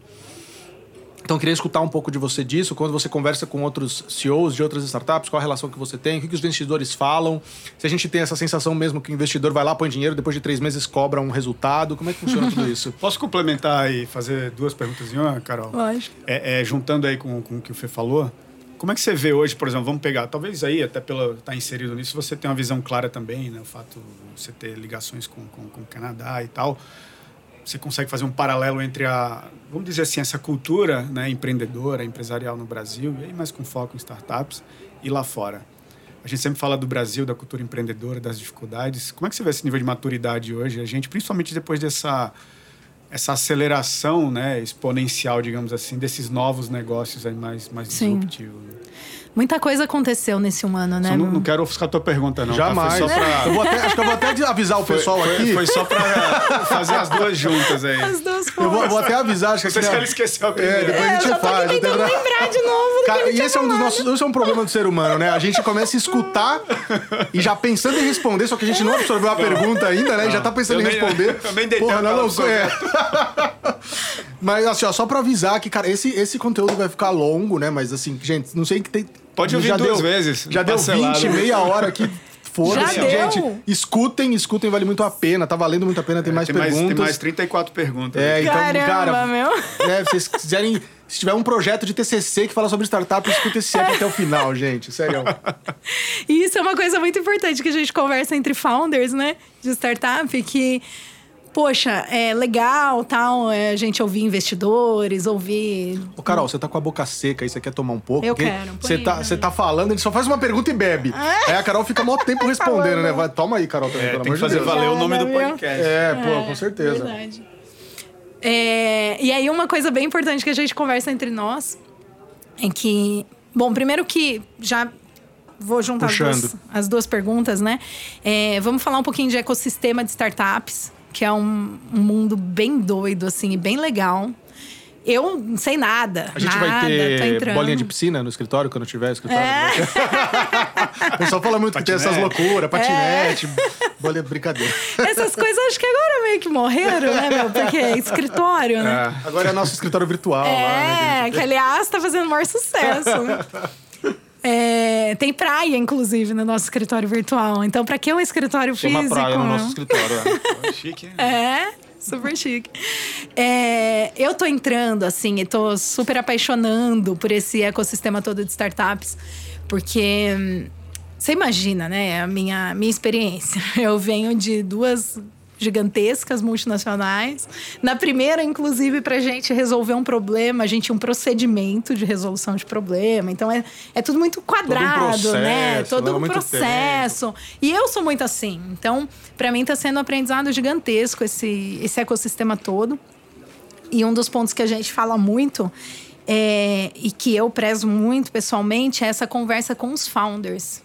Então eu queria escutar um pouco de você disso, quando você conversa com outros CEOs de outras startups, qual a relação que você tem, o que, que os investidores falam, se a gente tem essa sensação mesmo que o investidor vai lá, põe dinheiro, depois de três meses cobra um resultado, como é que funciona tudo isso? Posso complementar e fazer duas perguntas em uma, Carol? Lógico. É, é, juntando aí com, com o que o Fê falou, como é que você vê hoje, por exemplo, vamos pegar, talvez aí, até pelo estar inserido nisso, você tem uma visão clara também, né? O fato de você ter ligações com, com, com o Canadá e tal. Você consegue fazer um paralelo entre a, vamos dizer assim, essa cultura né, empreendedora, empresarial no Brasil, e aí mais com foco em startups, e lá fora? A gente sempre fala do Brasil, da cultura empreendedora, das dificuldades. Como é que você vê esse nível de maturidade hoje? A gente, principalmente depois dessa essa aceleração né, exponencial, digamos assim, desses novos negócios aí mais, mais disruptivos. Né? Muita coisa aconteceu nesse um ano, né? Só não, não quero ofuscar a tua pergunta, não. Tá? Jamais. Tá? Pra... eu vou até, acho que eu vou até avisar o pessoal foi, aqui. Foi só pra fazer as duas juntas aí. As duas Eu vou, vou, até avisar. Acho que Vocês querem esquecer a primeira. É, depois é, a gente faz. Tentando pra... lembrar de novo Cara, e esse é um dos nossos. Esse é um problema do ser humano, né? A gente começa a escutar e já pensando em responder, só que a gente não absorveu a pergunta ainda, né? Não, já tá pensando em responder. Eu nem Porra, não, não, é. Mas assim, ó, só pra avisar que, cara, esse, esse conteúdo vai ficar longo, né? Mas assim, gente, não sei que tem Pode ouvir já duas deu, vezes. Já deu 20, meia hora aqui. Foda-se, gente. Escutem, escutem, vale muito a pena. Tá valendo muito a pena, tem é, mais tem perguntas. Mais, tem mais 34 perguntas. É, então, Caramba, cara. Meu. É, se vocês quiserem. Se tiver um projeto de TCC que fala sobre startup, escuta esse app até o final, gente. Sério. E isso é uma coisa muito importante que a gente conversa entre founders, né? De startup, que poxa, é legal, tal, é, a gente ouvir investidores, ouvir... Ô, Carol, você tá com a boca seca aí, você quer tomar um pouco? Eu quero. Você tá, você tá falando, ele só faz uma pergunta e bebe. É? Aí a Carol fica mó tempo respondendo, né? Vai, toma aí, Carol, também, é, pelo tem amor que fazer de Deus. valer o nome do podcast. É, pô, com certeza. Verdade. É, e aí, uma coisa bem importante que a gente conversa entre nós é que... Bom, primeiro que já vou juntar as duas, as duas, perguntas, né? É, vamos falar um pouquinho de ecossistema de startups que é um, um mundo bem doido, assim, e bem legal. Eu não sei nada. A gente nada, vai ter bolinha de piscina no escritório quando tiver escritório. É. o pessoal fala muito patinete. que tem essas loucuras, patinete, é. bolinha brincadeira. Essas coisas acho que agora meio que morreram, né, meu? Porque é escritório, né? É. Agora é nosso escritório virtual. É, lá, né? que aliás tá fazendo o maior sucesso, né? É, tem praia, inclusive, no nosso escritório virtual. Então, para que um escritório tem físico? Tem praia no nosso escritório. É. chique, hein? É, super chique. É, eu tô entrando, assim, e tô super apaixonando por esse ecossistema todo de startups. Porque... Hum, você imagina, né? A minha, minha experiência. Eu venho de duas gigantescas multinacionais. Na primeira, inclusive, para a gente resolver um problema, a gente tinha um procedimento de resolução de problema. Então é, é tudo muito quadrado, Todo um né? processo, Todo um processo. Tempo. E eu sou muito assim. Então, para mim, está sendo um aprendizado gigantesco esse, esse ecossistema todo. E um dos pontos que a gente fala muito é, e que eu prezo muito pessoalmente é essa conversa com os founders.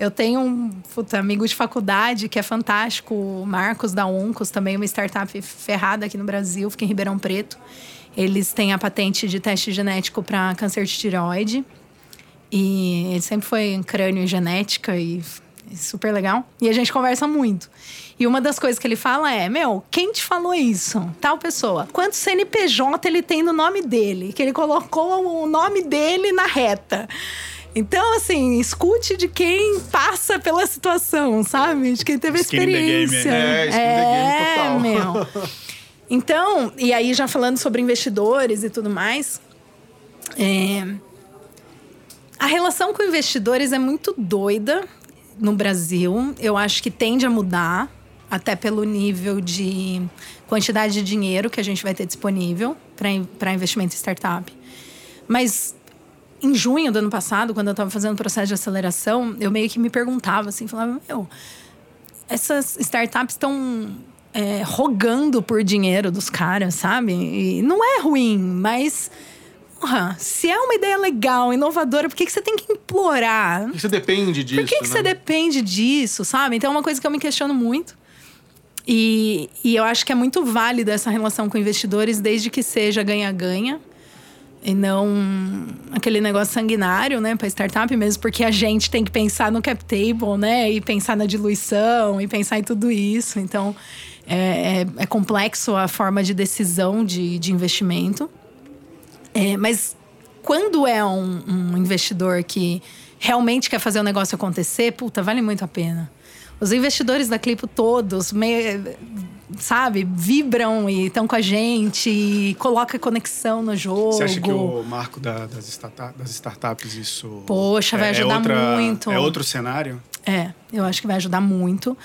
Eu tenho um puta, amigo de faculdade que é fantástico, o Marcos da Oncos, também uma startup ferrada aqui no Brasil, fica em Ribeirão Preto. Eles têm a patente de teste genético para câncer de tireoide. E ele sempre foi em crânio e genética e super legal. E a gente conversa muito. E uma das coisas que ele fala é: Meu, quem te falou isso? Tal pessoa. Quanto CNPJ ele tem no nome dele? Que ele colocou o nome dele na reta. Então, assim, escute de quem passa pela situação, sabe? De quem teve skin experiência. É, skin é, the game total. meu. Então, e aí já falando sobre investidores e tudo mais, é... a relação com investidores é muito doida no Brasil. Eu acho que tende a mudar, até pelo nível de quantidade de dinheiro que a gente vai ter disponível para investimento em startup. Mas em junho do ano passado, quando eu estava fazendo o processo de aceleração, eu meio que me perguntava assim, falava, meu, essas startups estão é, rogando por dinheiro dos caras, sabe? E não é ruim, mas porra, se é uma ideia legal, inovadora, por que, que você tem que implorar? Por que você depende disso? Por que, que né? você depende disso, sabe? Então é uma coisa que eu me questiono muito. E, e eu acho que é muito válida essa relação com investidores, desde que seja ganha-ganha. E não aquele negócio sanguinário, né, para startup mesmo, porque a gente tem que pensar no cap table, né, e pensar na diluição, e pensar em tudo isso. Então, é, é, é complexo a forma de decisão de, de investimento. É, mas quando é um, um investidor que realmente quer fazer o negócio acontecer, puta, vale muito a pena. Os investidores da Clipo todos, meio, sabe, vibram e estão com a gente, e coloca conexão no jogo. Você acha que o marco da, das, startup, das, startups, isso. Poxa, vai é, ajudar é outra, muito. É outro cenário? É, eu acho que vai ajudar muito.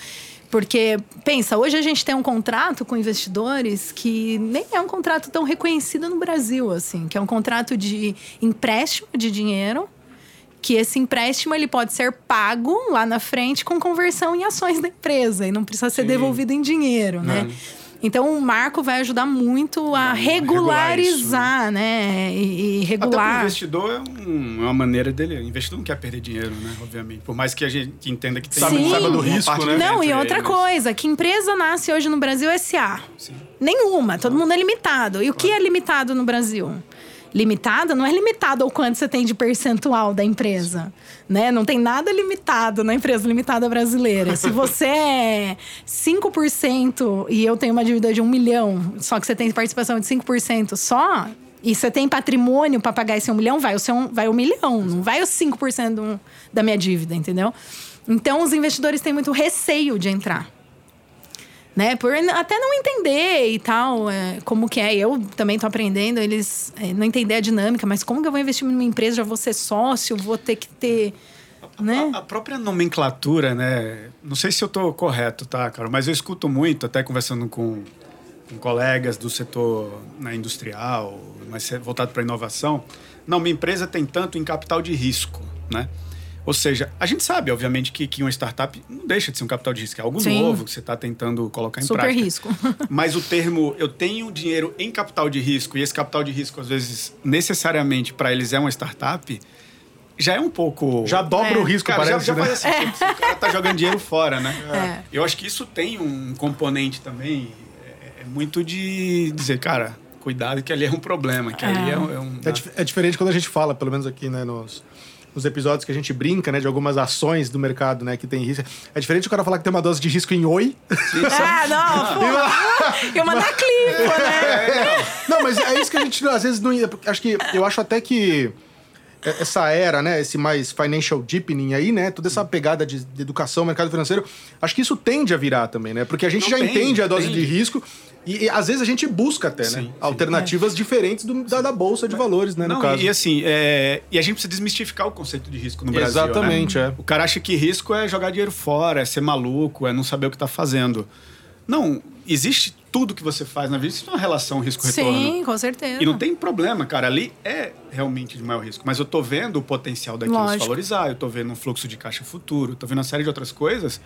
Porque, pensa, hoje a gente tem um contrato com investidores que nem é um contrato tão reconhecido no Brasil, assim, que é um contrato de empréstimo de dinheiro, que esse empréstimo ele pode ser pago lá na frente com conversão em ações da empresa e não precisa ser Sim. devolvido em dinheiro, né? Então o marco vai ajudar muito a regular isso, regularizar, né? E, e Até para o regular. investidor é, um- é uma maneira dele. O investidor não quer perder dinheiro, né? Obviamente. Por mais que a gente entenda que tem Sabe- saiba do risco, né? Não, e outra aí, mas- coisa, que empresa nasce hoje no Brasil é SA? Sim. Nenhuma, todo mundo é limitado. E o que é limitado no Brasil? Limitado não é limitado ao quanto você tem de percentual da empresa, né? Não tem nada limitado na empresa limitada brasileira. Se você é 5% e eu tenho uma dívida de um milhão, só que você tem participação de 5% só, e você tem patrimônio para pagar esse um milhão, vai o, seu, vai o milhão, não vai os 5% do- da minha dívida, entendeu? Então, os investidores têm muito receio de entrar né? Por até não entender e tal, é, como que é. Eu também tô aprendendo, eles é, não entender a dinâmica, mas como que eu vou investir numa empresa, já vou ser sócio, vou ter que ter, né? A, a própria nomenclatura, né? Não sei se eu estou correto, tá, cara? Mas eu escuto muito, até conversando com, com colegas do setor né, industrial, mas voltado para inovação. Não, minha empresa tem tanto em capital de risco, né? Ou seja, a gente sabe, obviamente, que, que uma startup não deixa de ser um capital de risco. É algo Sim. novo que você está tentando colocar em Super prática. risco. Mas o termo eu tenho dinheiro em capital de risco e esse capital de risco, às vezes, necessariamente para eles é uma startup, já é um pouco. Já dobra É. o risco, Cara, já, parece, já né? faz assim, tipo, o cara tá jogando dinheiro fora, né? É. Eu acho que isso tem um componente também, é, é muito de dizer, cara, cuidado que ali é um problema, que ali é um... É, um- É, é diferente quando a gente fala, pelo menos aqui, né, nos, nos episódios que a gente brinca, né, de algumas ações do mercado, né, que tem risco. É diferente do cara falar que tem uma dose de risco em oi. ah, não, pô. Eu mandar clipe, né? Não, mas é isso que a gente às vezes não. Acho que eu acho até que é- essa era, né, esse mais financial deepening aí, né, toda essa pegada de, de educação, mercado financeiro, acho que isso tende a virar também, né? Porque a gente Não, já tende, entende a dose tende. de risco e, e às vezes a gente busca até, né, Sim, sim. alternativas diferentes do- da, da bolsa de valores, né, no Não, caso. e assim, é, e a gente precisa desmistificar o conceito de risco no Brasil. Exatamente, né? é. O cara acha que risco é jogar dinheiro fora, é ser maluco, é não saber o que tá fazendo. Não, existe tudo que você faz na vida, existe uma relação risco-retorno. Sim, com certeza. E não tem problema, cara. Ali é realmente de maior risco. Mas eu tô vendo o potencial daquilo se Lógico. valorizar, eu tô vendo um fluxo de caixa futuro, tô vendo uma série de outras coisas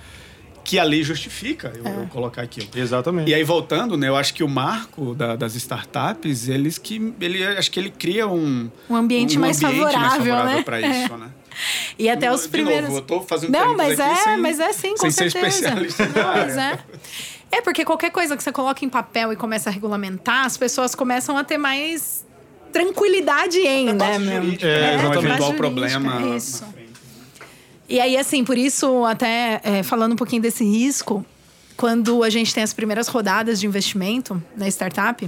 que a lei justifica eu, É. eu colocar aquilo. Exatamente. E aí, voltando, né, eu acho que o marco da- das startups, eles que. Ele, acho que ele cria um. Um ambiente mais favorável, né? para É. isso, né? E até De os novo, primeiros. eu tô fazendo Não, mas aqui é, sem- mas é sim, com sem ser certeza. especialista Não, mas é. É porque qualquer coisa que você coloca em papel e começa a regulamentar, as pessoas começam a ter mais tranquilidade em, né, Base meu? jurídica, É, né? um exatamente. eventual Base problema. isso. E aí, assim, por isso, até é, falando um pouquinho desse risco, quando a gente tem as primeiras rodadas de investimento na startup,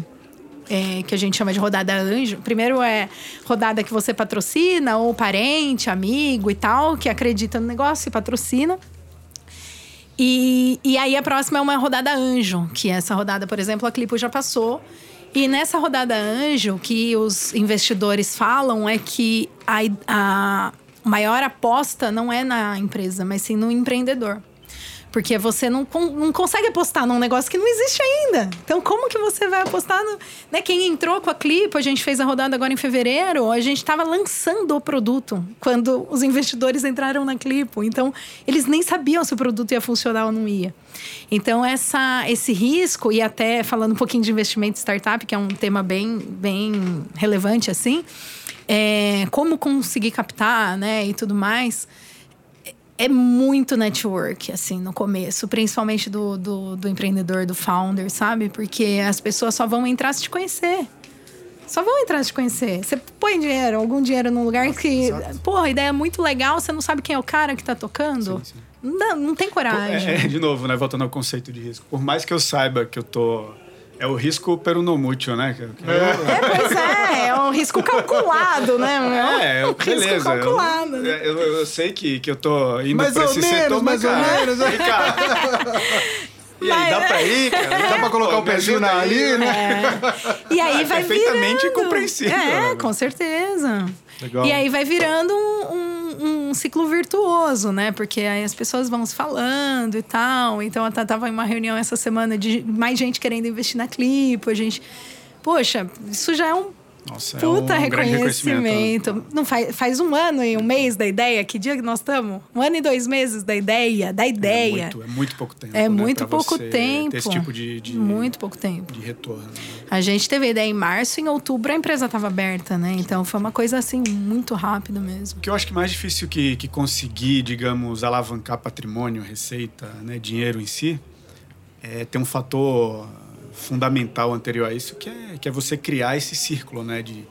é, que a gente chama de rodada anjo. Primeiro é rodada que você patrocina, ou parente, amigo e tal, que acredita no negócio e patrocina. E, e aí a próxima é uma rodada anjo, que essa rodada, por exemplo, a Clipo já passou. E nessa rodada anjo, que os investidores falam é que a, a maior aposta não é na empresa, mas sim no empreendedor. Porque você não, não consegue apostar num negócio que não existe ainda. Então, como que você vai apostar no. Né? Quem entrou com a Clipo, a gente fez a rodada agora em fevereiro, a gente estava lançando o produto quando os investidores entraram na Clipo. Então, eles nem sabiam se o produto ia funcionar ou não ia. Então, essa, esse risco, e até falando um pouquinho de investimento em startup, que é um tema bem, bem relevante assim, é, como conseguir captar né, e tudo mais é muito network, assim, no começo, principalmente do, do, do empreendedor, do founder, sabe? Porque as pessoas só vão entrar se te conhecer. Só vão entrar se te conhecer. Você põe dinheiro, algum dinheiro num lugar que, exato. porra, a ideia é muito legal, você não sabe quem é o cara que tá tocando. Sim, sim. Não, não tem coragem. É, é, de novo, né? Voltando ao conceito de risco. Por mais que eu saiba que eu tô. É o risco pelo no mútil, né? Que- É, pois é, é um risco calculado, né? meu? É, um beleza. risco calculado. Eu, né? eu, eu sei que, que eu tô indo Mais pra ou esse menos, setor, mais mas, ou cara, menos, né? e, cara, e aí, Mas- dá pra ir, cara? Dá pra colocar o pezinho aí, ali, né? É. E aí É vai perfeitamente virando. compreensível, É, com certeza. Legal. E aí vai virando um, um- um ciclo virtuoso, né? Porque aí as pessoas vão se falando e tal. Então, eu tava em uma reunião essa semana de mais gente querendo investir na Clipo, a gente... Poxa, isso já é um Nossa, puta é um reconhecimento. Não faz, faz um ano e um mês da ideia. Que dia que nós estamos? Um ano e dois meses da ideia, da É ideia. muito, é muito pouco tempo. É né, muito pra pouco tempo. Esse tipo de, de, Muito pouco tempo. de retorno. A gente teve a ideia em março, em outubro a empresa estava aberta, né? Então foi uma coisa assim muito rápida mesmo. O que eu acho que mais difícil que, que conseguir, digamos, alavancar patrimônio, receita, né, dinheiro em si, é ter um fator fundamental anterior a isso, que é, que é você criar esse círculo né, de,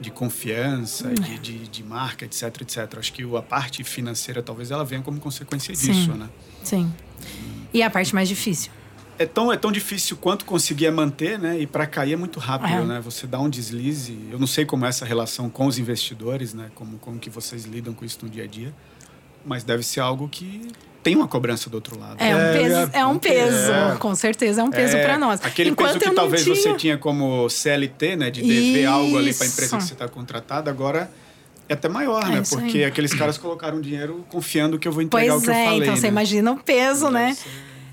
de confiança, de, de, de marca, etc, etc. Acho que a parte financeira, talvez, ela venha como consequência Sim. disso, né? Sim. E a parte mais difícil. É tão, é tão difícil quanto conseguir é manter, né? E para cair é muito rápido, É. né? Você dá um deslize. Eu não sei como é essa relação com os investidores, né? Como, como que vocês lidam com isso no dia a dia. Mas deve ser algo que tem uma cobrança do outro lado. É um É, peso, é- é um peso, é. com certeza é um peso É, para nós. Aquele Enquanto peso que eu talvez tinha... você tinha como CLT, né? De dever algo ali para a empresa Isso. que você está contratado, agora é até maior, É né? isso aí. Porque aqueles caras colocaram dinheiro confiando que eu vou entregar Pois o que eu é, falei. então você né? imagina o peso, né?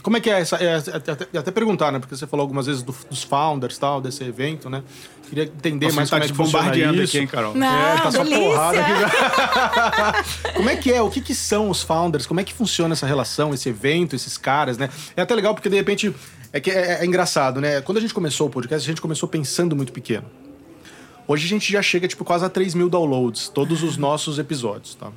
Como é que é essa. É, até, até- até perguntar, né? Porque você falou algumas vezes do- dos founders tal, desse evento, né? Queria entender Nossa, mais tá como é que funciona bombardeando isso. aqui, hein, Carol? Não, É, tá só porrada aqui já. Como é que é? O que, que são os founders? Como é que funciona essa relação, esse evento, esses caras, né? É até legal porque, de repente, é, que é, é engraçado, né? Quando a gente começou o podcast, a gente começou pensando muito pequeno. Hoje a gente já chega, tipo, quase a 3 mil downloads, todos os nossos episódios, tá?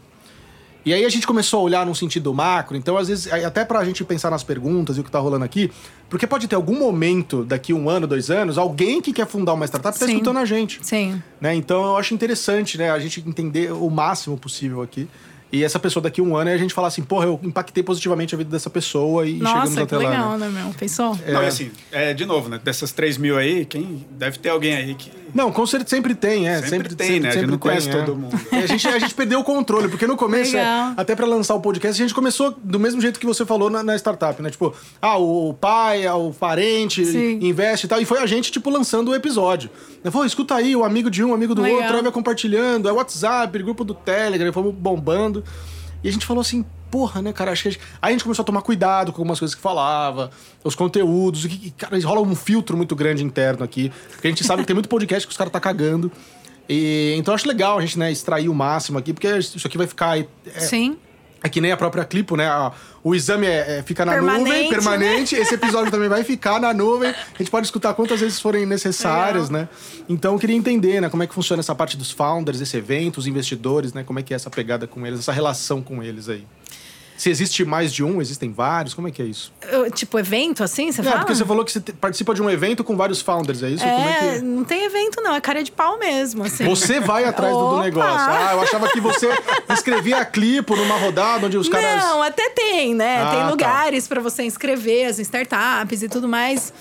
E aí a gente começou a olhar num sentido macro, então às vezes, até pra gente pensar nas perguntas e o que tá rolando aqui, porque pode ter algum momento, daqui um ano, dois anos, alguém que quer fundar uma startup tá Sim. escutando a gente Sim. né? Então eu acho interessante, né, a gente entender o máximo possível aqui. E essa pessoa daqui a um ano, aí a gente falar assim, porra, eu impactei positivamente a vida dessa pessoa e chegamos Nossa, até que lá. legal, né? né, meu? Pensou? Não, é assim, é, de novo, né? Dessas 3 mil aí, quem deve ter alguém aí que Não, com certeza sempre tem, é. Sempre Sempre, tem, sempre, né? A gente sempre não conhece tem, é. todo mundo. É, a, gente, a gente perdeu o controle, porque no começo, é, Legal. até pra lançar o podcast, a gente começou do mesmo jeito que você falou na, na startup, né? Tipo, ah, o pai, ah, o parente Sim. investe e tal. E foi a gente, tipo, lançando o episódio. Eu falei, escuta aí, o amigo de um, o amigo do Legal. outro, vai compartilhando, é WhatsApp, grupo do Telegram, fomos bombando. E a gente falou assim, porra, né, cara? Acho que a gente... Aí a gente começou a tomar cuidado com algumas coisas que falava, os conteúdos, o que, cara, rola um filtro muito grande interno aqui. Porque a gente sabe que tem muito podcast que os caras tá cagando. E, então acho legal a gente, né, extrair o máximo aqui, porque isso aqui vai ficar. É, Sim. É que nem a própria Clipo, né? o exame é, é- fica na Permanente, nuvem, né? permanente. Esse episódio também vai ficar na nuvem. A gente pode escutar quantas vezes forem necessárias, né? Então eu queria entender, né? Como é que funciona essa parte dos founders, esse evento, os investidores, né? Como é que é essa pegada com eles, essa relação com eles aí. Se existe mais de um, existem vários, como é que é isso? Eu, tipo, evento assim, você É, fala? porque você falou que você participa de um evento com vários founders, é isso? É É, que... não tem evento não, é cara de pau mesmo, assim. Você vai atrás do, do negócio. Ah, eu achava que você escrevia a Clipo numa rodada onde os caras. Não, até tem, né? Ah, tem tá. lugares pra você inscrever as startups e tudo mais.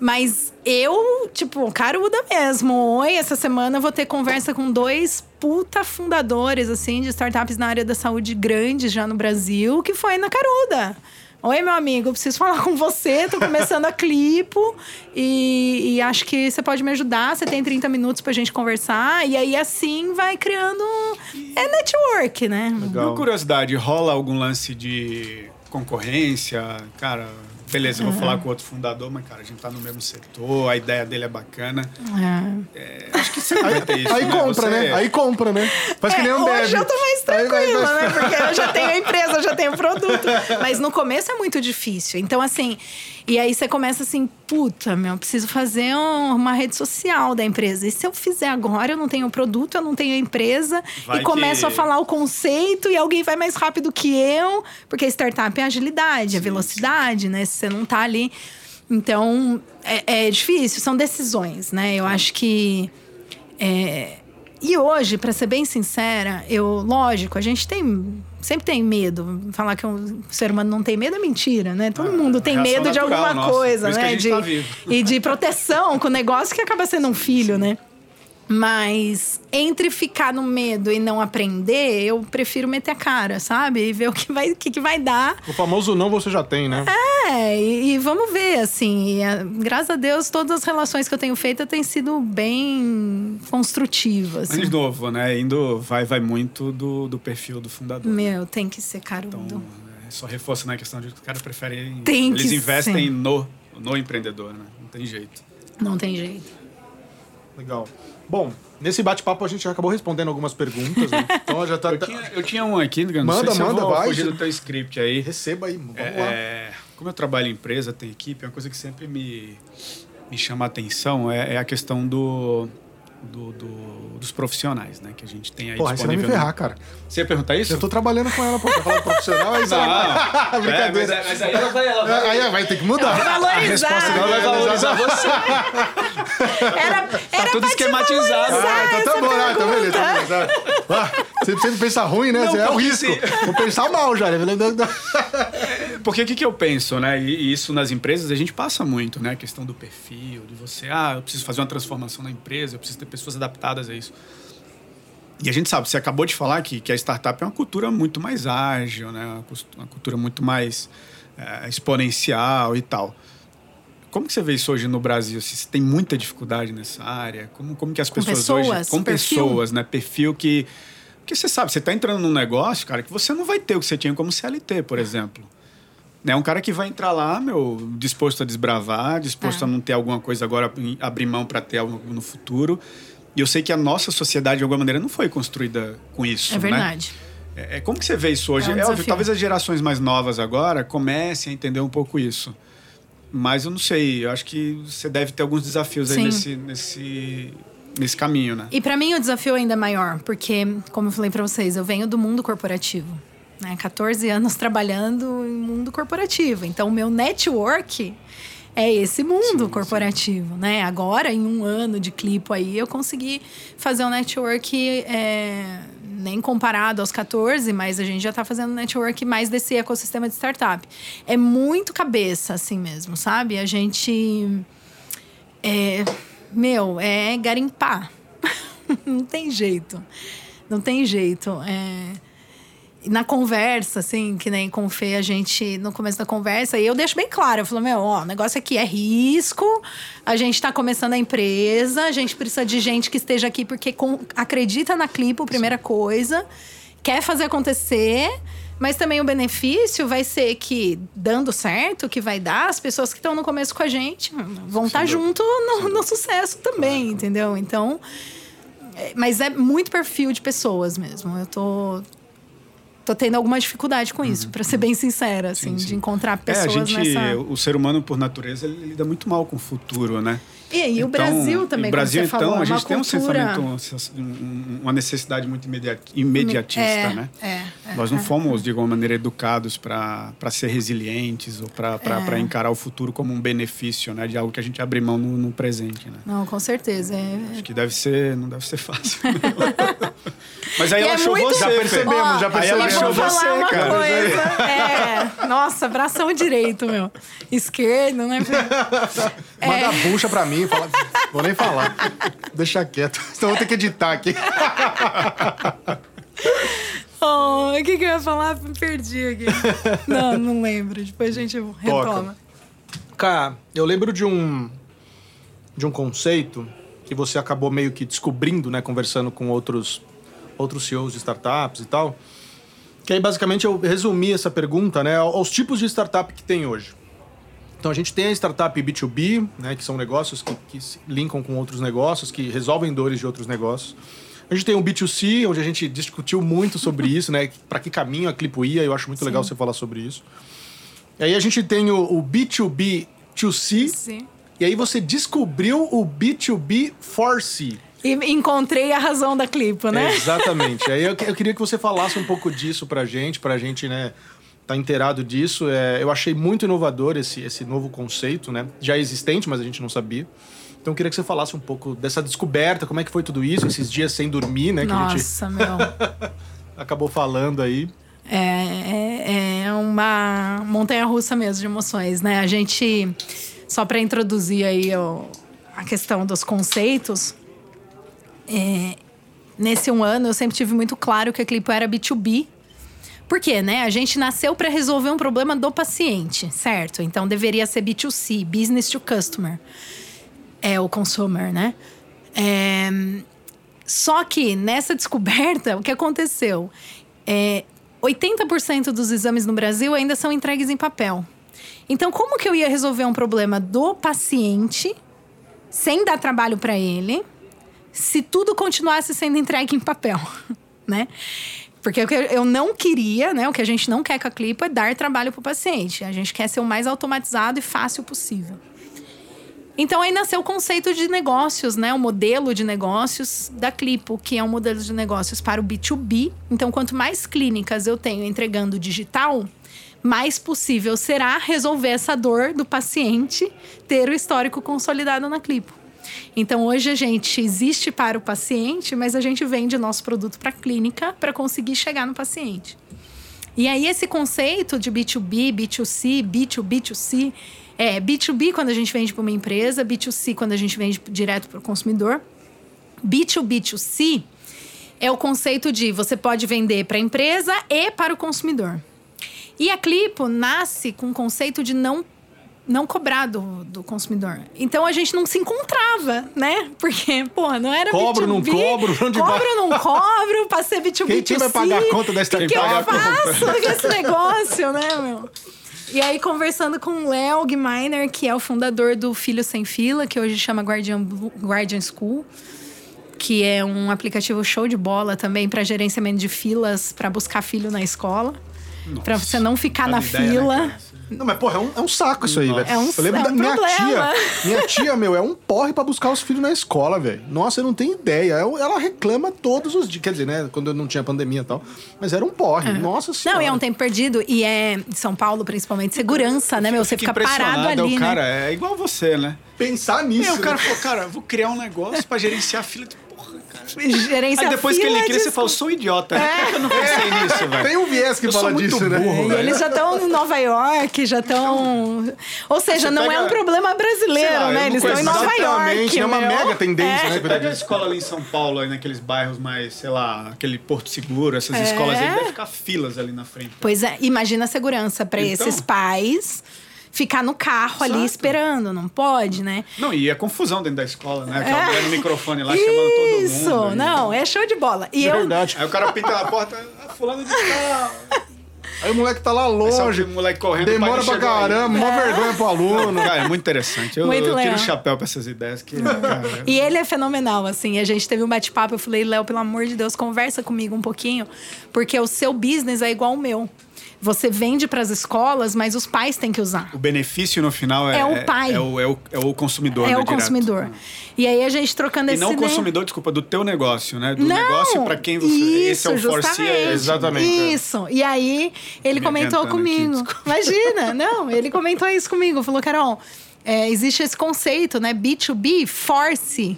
Mas eu, tipo, caruda mesmo. Oi, essa semana eu vou ter conversa com dois puta fundadores, assim, de startups na área da saúde grandes já no Brasil, que foi na caruda. Oi, meu amigo, eu preciso falar com você. Tô começando a Clipo e, e acho que você pode me ajudar. Você tem 30 minutos pra gente conversar. E aí, assim, vai criando. É network, né? Legal. Por curiosidade, rola algum lance de concorrência? Cara, beleza, eu Uhum. vou falar com outro fundador, mas, cara, a gente tá no mesmo setor, a ideia dele é bacana. É. É, acho que sempre vai ter isso. Aí né? compra, Você- né? Aí compra, né? Faz que nem É, Ambev. hoje eu tô mais vai- tranquila, vai- né? Porque eu já tenho a empresa, eu já tenho o produto. Mas no começo é muito difícil. Então, assim, e aí você começa assim, puta, meu, eu preciso fazer um- uma rede social da empresa. E se eu fizer agora, eu não tenho o produto, eu não tenho a empresa, Vai e começo que- a falar o conceito e alguém vai mais rápido que eu, porque startup é agilidade, é velocidade, né? Se você não tá ali. Então, é, é difícil, são decisões, né? Eu acho que. é, e hoje, pra ser bem sincera, eu, lógico, a gente tem. Sempre tem medo. Falar que o ser humano não tem medo é mentira, né? Todo Ah, mundo tem reação medo de natural alguma nossa. coisa, né? de, tá vivo. E de proteção com o negócio que acaba sendo um filho, né? Mas entre ficar no medo e não aprender, eu prefiro meter a cara, sabe? E ver o que vai, o que, que vai dar. O famoso não você já tem, né? É, e, e vamos ver, assim. e, a- graças a Deus, todas as relações que eu tenho feito têm sido bem construtivas. Mas, de novo, né? Indo, vai, vai muito do, do perfil do fundador. Meu, tem que ser carudo. Então, é, só reforça né, a questão de que os caras preferem. Tem eles investem ser. no, no empreendedor, né? Não tem jeito. Não tem jeito. Legal. Bom, nesse bate-papo a gente já acabou respondendo algumas perguntas, né? Então já tá. Eu tinha, eu tinha um aqui, não Manda, sei se manda, eu vou vai. fugir do teu script aí. Receba aí, vamos lá. É, como eu trabalho em empresa, tem equipe, é uma coisa que sempre me, me chama a atenção é, é a questão do, do- do- dos profissionais, né? Que a gente tem aí Porra, você vai me disponível. ferrar, cara. Você ia perguntar isso? Eu tô trabalhando com ela, pô. Pra falar profissional, aí você vai... Não, Brincadeira. É, mas, mas aí ela vai, ela vai, Aí vai ter que mudar. Valorizar. A resposta ela vai dela valorizar você. Era, Tá era tudo pra te esquematizado. Ah, então tá essa bom, ah, tá beleza. Tá beleza. Ah, você sempre pensa ruim, né? Não, é o risco. se- Vou pensar mal já. né? Porque o que, que eu penso, né? E e isso nas empresas a gente passa muito, né? A questão do perfil, de você, ah, eu preciso fazer uma transformação na empresa, eu preciso ter pessoas adaptadas a isso. E a gente sabe, você acabou de falar que, que a startup é uma cultura muito mais ágil, né? Uma cultura muito mais eh, exponencial e tal. Como que você vê isso hoje no Brasil? Se tem muita dificuldade nessa área? Como, como que as Com pessoas, pessoas, hoje... Com perfil? pessoas, né? Perfil que... Porque você sabe, você está entrando num negócio, cara, que você não vai ter o que você tinha como CLT, por exemplo. É um cara que vai entrar lá, meu, disposto a desbravar, disposto É. a não ter alguma coisa agora, abrir mão para ter algo no futuro. E eu sei que a nossa sociedade, de alguma maneira, não foi construída com isso. É né? verdade. É, é- como que você vê isso hoje? É um É, óbvio, talvez as gerações mais novas agora comecem a entender um pouco isso. Mas eu não sei, eu acho que você deve ter alguns desafios aí Sim. nesse, nesse, nesse caminho, né? E pra mim o desafio ainda é maior, porque, como eu falei pra vocês, eu venho do mundo corporativo. Né? 14 anos trabalhando em mundo corporativo. Então, o meu network é esse mundo corporativo, né? Agora, em um ano de clipo aí, eu consegui fazer um network é, nem comparado aos 14, mas a gente já tá fazendo network mais desse ecossistema de startup. É muito cabeça, assim mesmo, sabe? A gente... É, meu, é garimpar. Não tem jeito. Não tem jeito. É, na conversa, assim, que nem com o Fê, a gente, no começo da conversa, e eu deixo bem claro, eu falo, meu, ó, o negócio aqui é risco, a gente tá começando a empresa, a gente precisa de gente que esteja aqui porque com- acredita na Clipo, primeira coisa, quer fazer acontecer, mas também o benefício vai ser que, dando certo, que vai dar, as pessoas que estão no começo com a gente vão estar junto no, no sucesso também, entendeu? Então, é, mas é muito perfil de pessoas mesmo. Eu tô tô tendo alguma dificuldade com isso, pra ser bem sincera, assim, Uhum. Sim, sim. de encontrar É, a pessoas gente, nessa. o ser humano por natureza, ele lida muito mal com o futuro, né? E aí, o Então, Brasil também, o Brasil, então, falou, a é gente uma tem um cultura... um- um- uma necessidade muito imediat- imediatista, É, né? é, é, Nós não é. fomos, de alguma maneira, educados para ser resilientes ou para É. encarar o futuro como um benefício, né? De algo que a gente abre mão no, no presente, né? Não, com certeza. Acho que deve ser, não deve ser fácil. Mas aí E ela achou muito- você, Já percebemos, já Aí ela percebemos. achou você, cara. coisa. Nossa, bração direito, meu. Esquerdo, né? Manda a bucha pra mim. Fala... Vou nem falar. Deixa quieto. Senão eu vou ter que editar aqui. Oh, o que, que eu ia falar? Me perdi aqui. Não, não lembro. Depois a gente retoma. Cara, eu lembro de um de um conceito que você acabou meio que descobrindo, né, conversando com outros outros CEOs de startups e tal. Que aí basicamente eu resumi essa pergunta, né, aos tipos de startup que tem hoje. Então a gente tem a startup B2B, né, que são negócios que, que se linkam com outros negócios, que resolvem dores de outros negócios. A gente tem o B2C, onde a gente discutiu muito sobre isso, né, para que caminho a Clipo ia, eu acho muito legal você falar sobre isso. E aí a gente tem o, o B2B2C, Sim. e aí você descobriu o B2B Force. E encontrei a razão da clipa, né? Exatamente. aí eu, eu queria que você falasse um pouco disso pra gente, pra gente, né, tá inteirado disso. É, eu achei muito inovador esse, esse novo conceito, né? Já existente, mas a gente não sabia. Então eu queria que você falasse um pouco dessa descoberta, como é que foi tudo isso, esses dias sem dormir, né? Que a gente Nossa, meu. acabou falando aí. É, é, é uma montanha russa mesmo de emoções, né? A gente, só para introduzir aí o- a questão dos conceitos, é, nesse um ano eu sempre tive muito claro que a Clipo era B2B. Por quê, né? A gente nasceu para resolver um problema do paciente, certo? Então deveria ser B2C, business to customer. É o consumer, né? É, só que nessa descoberta, o que aconteceu? É, 80% dos exames no Brasil ainda são entregues em papel. Então, como que eu ia resolver um problema do paciente sem dar trabalho para ele, se tudo continuasse sendo entregue em papel, né? Porque eu não queria, né? O que a gente não quer com a Clipo é dar trabalho para o paciente. A gente quer ser o mais automatizado e fácil possível. Então aí nasceu o conceito de negócios, né? O modelo de negócios da Clipo, que é um modelo de negócios para o B2B. Então, quanto mais clínicas eu tenho entregando digital, mais possível será resolver essa dor do paciente ter o histórico consolidado na Clipo. Então hoje a gente existe para o paciente, mas a gente vende nosso produto para a clínica para conseguir chegar no paciente. E aí esse conceito de B2B, B2C, B2B2C, é B2B quando a gente vende para uma empresa, B2C quando a gente vende direto para o consumidor. B2B2C é o conceito de você pode vender para a empresa e para o consumidor. E a Clipo nasce com o conceito de não não cobrar do, do consumidor. Então a gente não se encontrava, né? Porque, pô, não era Cobro, B2B, não cobro, onde cobro, vai? não cobro, passei B2B. Quem, quem vai pagar a conta que, que eu faço com esse negócio, né, meu? E aí, conversando com o Léo Gmeiner, que é o fundador do Filho Sem Fila, que hoje chama Guardian, Guardian School, que é um aplicativo show de bola também para gerenciamento de filas para buscar filho na escola. Para você não ficar na ideia, né, fila. cara? Não, mas porra, é um, é um saco isso aí, velho. É um- eu lembro é da um minha problema. tia. Minha tia, meu, é um porre pra buscar os filhos na escola, velho. Nossa, eu não tenho ideia. Eu- Ela reclama todos os dias. Quer dizer, né? Quando não tinha pandemia e tal. Mas era um porre. Nossa senhora. Não, e é um tempo perdido. E é em São Paulo, principalmente, segurança, né, meu? Você fica parado impressionado, ali, o cara né? é igual você, né? Pensar E nisso. aí o cara né? falou, cara, eu vou criar um negócio pra gerenciar a fila. Porra, Aí depois que ele cria, de você fala, sou um idiota. Por que eu não pensei nisso, velho? Tem um viés que Eu fala disso, né? burro, E velho. eles já estão em Nova York, já estão. Ou seja, Você não é um problema brasileiro, lá, né? não Eles estão em Nova exatamente, York. é uma meu. mega tendência, É. né? Pega a escola ali em São Paulo, aí naqueles bairros mais, sei lá, aquele Porto Seguro, essas É. escolas aí, deve ficar filas ali na frente. Pois é, imagina a segurança para Então. esses pais ficar no carro ali Exato. esperando, não pode, né? Não, e a confusão dentro da escola, né? Aquela mulher no microfone lá chamando todo mundo. É. Isso, aí. não, é show de bola. E É eu, verdade. Aí o cara pinta na porta, ah, fulano de tal. Aí o moleque tá lá Aí longe. o moleque correndo, o Demora pra caramba, mó vergonha pro aluno. Cara, é muito interessante. Eu, Muito eu tiro o chapéu pra essas ideias que, cara, E ele é fenomenal, assim. A gente teve um bate-papo, eu falei, Léo, pelo amor de Deus, conversa comigo um pouquinho, porque o seu business é igual ao meu. Você vende para as escolas, mas os pais têm que usar. o benefício no final é, É o pai. É, o, é, o, é o consumidor, É né, o direto. consumidor. E aí a gente trocando E esse não o consumidor, desculpa, do teu negócio, né? Do Não, negócio pra quem você. esse é o isso, force. É, justamente. Exatamente, é. Isso. E aí ele Me comentou aqui, comigo. desculpa. Imagina, não, ele comentou isso comigo. Falou, Carol, é, existe esse conceito, né? B2B, force.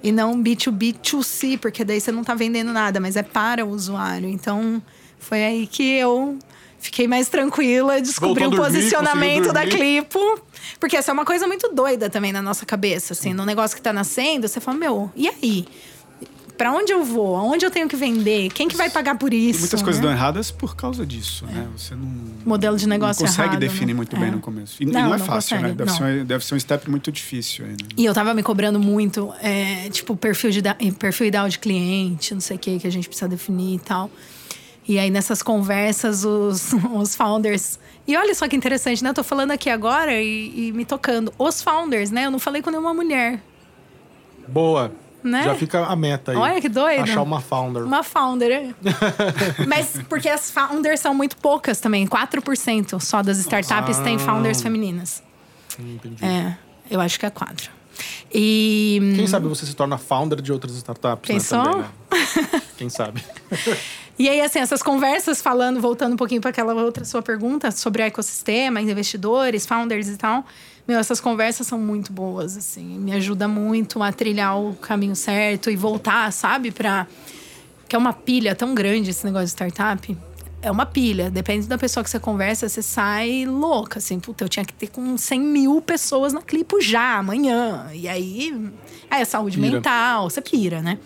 E não B2B2C, porque daí você não tá vendendo nada, mas é para o usuário. Então, foi aí que eu fiquei mais tranquila, descobri o dormir, posicionamento conseguiu da dormir. Clipo. Porque essa é uma coisa muito doida também na nossa cabeça, assim. No negócio que tá nascendo, você fala, meu, e aí? Pra onde eu vou? Aonde eu tenho que vender? Quem que vai pagar por E isso? muitas coisas né? dão erradas por causa disso, né? Você não. Modelo de negócio não consegue errado, definir né? muito É. bem no começo. E e Não, não, é não fácil, consegue, né? Deve não. ser, um, deve ser um step muito difícil aí, né? E eu tava me cobrando muito, é, tipo, perfil, de, perfil ideal de cliente, não sei o que, que a gente precisa definir e tal. E aí, nessas conversas, os, os founders. E olha só que interessante, né? Eu tô falando aqui agora e, e me tocando. Os founders, né? Eu não falei com nenhuma mulher. Boa. Né? Já fica a meta aí. Olha que doido. Achar uma founder. Uma founder. é. Mas porque as founders são muito poucas também. 4% só das startups têm founders femininas. Entendi. É, eu acho que é 4. E. Quem sabe você se torna founder de outras startups, Pensou? né? Também, né? Quem sabe? E aí, assim, essas conversas, falando, voltando um pouquinho para aquela outra sua pergunta sobre ecossistema, investidores, founders e tal. Meu, essas conversas são muito boas, assim. Me ajuda muito a trilhar o caminho certo e voltar, sabe? Pra... Que é uma pilha tão grande esse negócio de startup. é uma pilha. Depende da pessoa que você conversa, você sai louca. Assim, puta, eu tinha que ter com 100 mil pessoas na clipo já, amanhã. E aí, aí é saúde Pira. mental, você pira, né?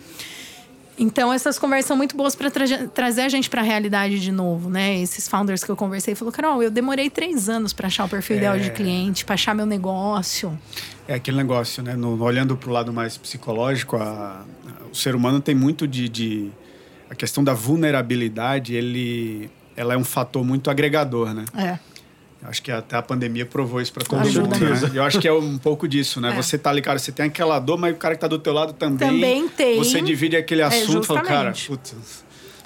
Então, essas conversas são muito boas para trazer a gente para a realidade de novo, né? Esses founders que eu conversei falou, Carol, eu demorei três anos para achar o perfil ideal de cliente, para achar meu negócio. É aquele negócio, né? No, olhando para o lado mais psicológico, a- o ser humano tem muito de, de- a questão da vulnerabilidade. Ele, ela é um fator muito agregador, né? É. Acho que até a pandemia provou isso para todo Ajuda mundo, né? E eu acho que é um pouco disso, né? É. Você tá ali, cara, você tem aquela dor, mas o cara que tá do teu lado também. Também tem. Você divide aquele assunto e fala, cara, putz,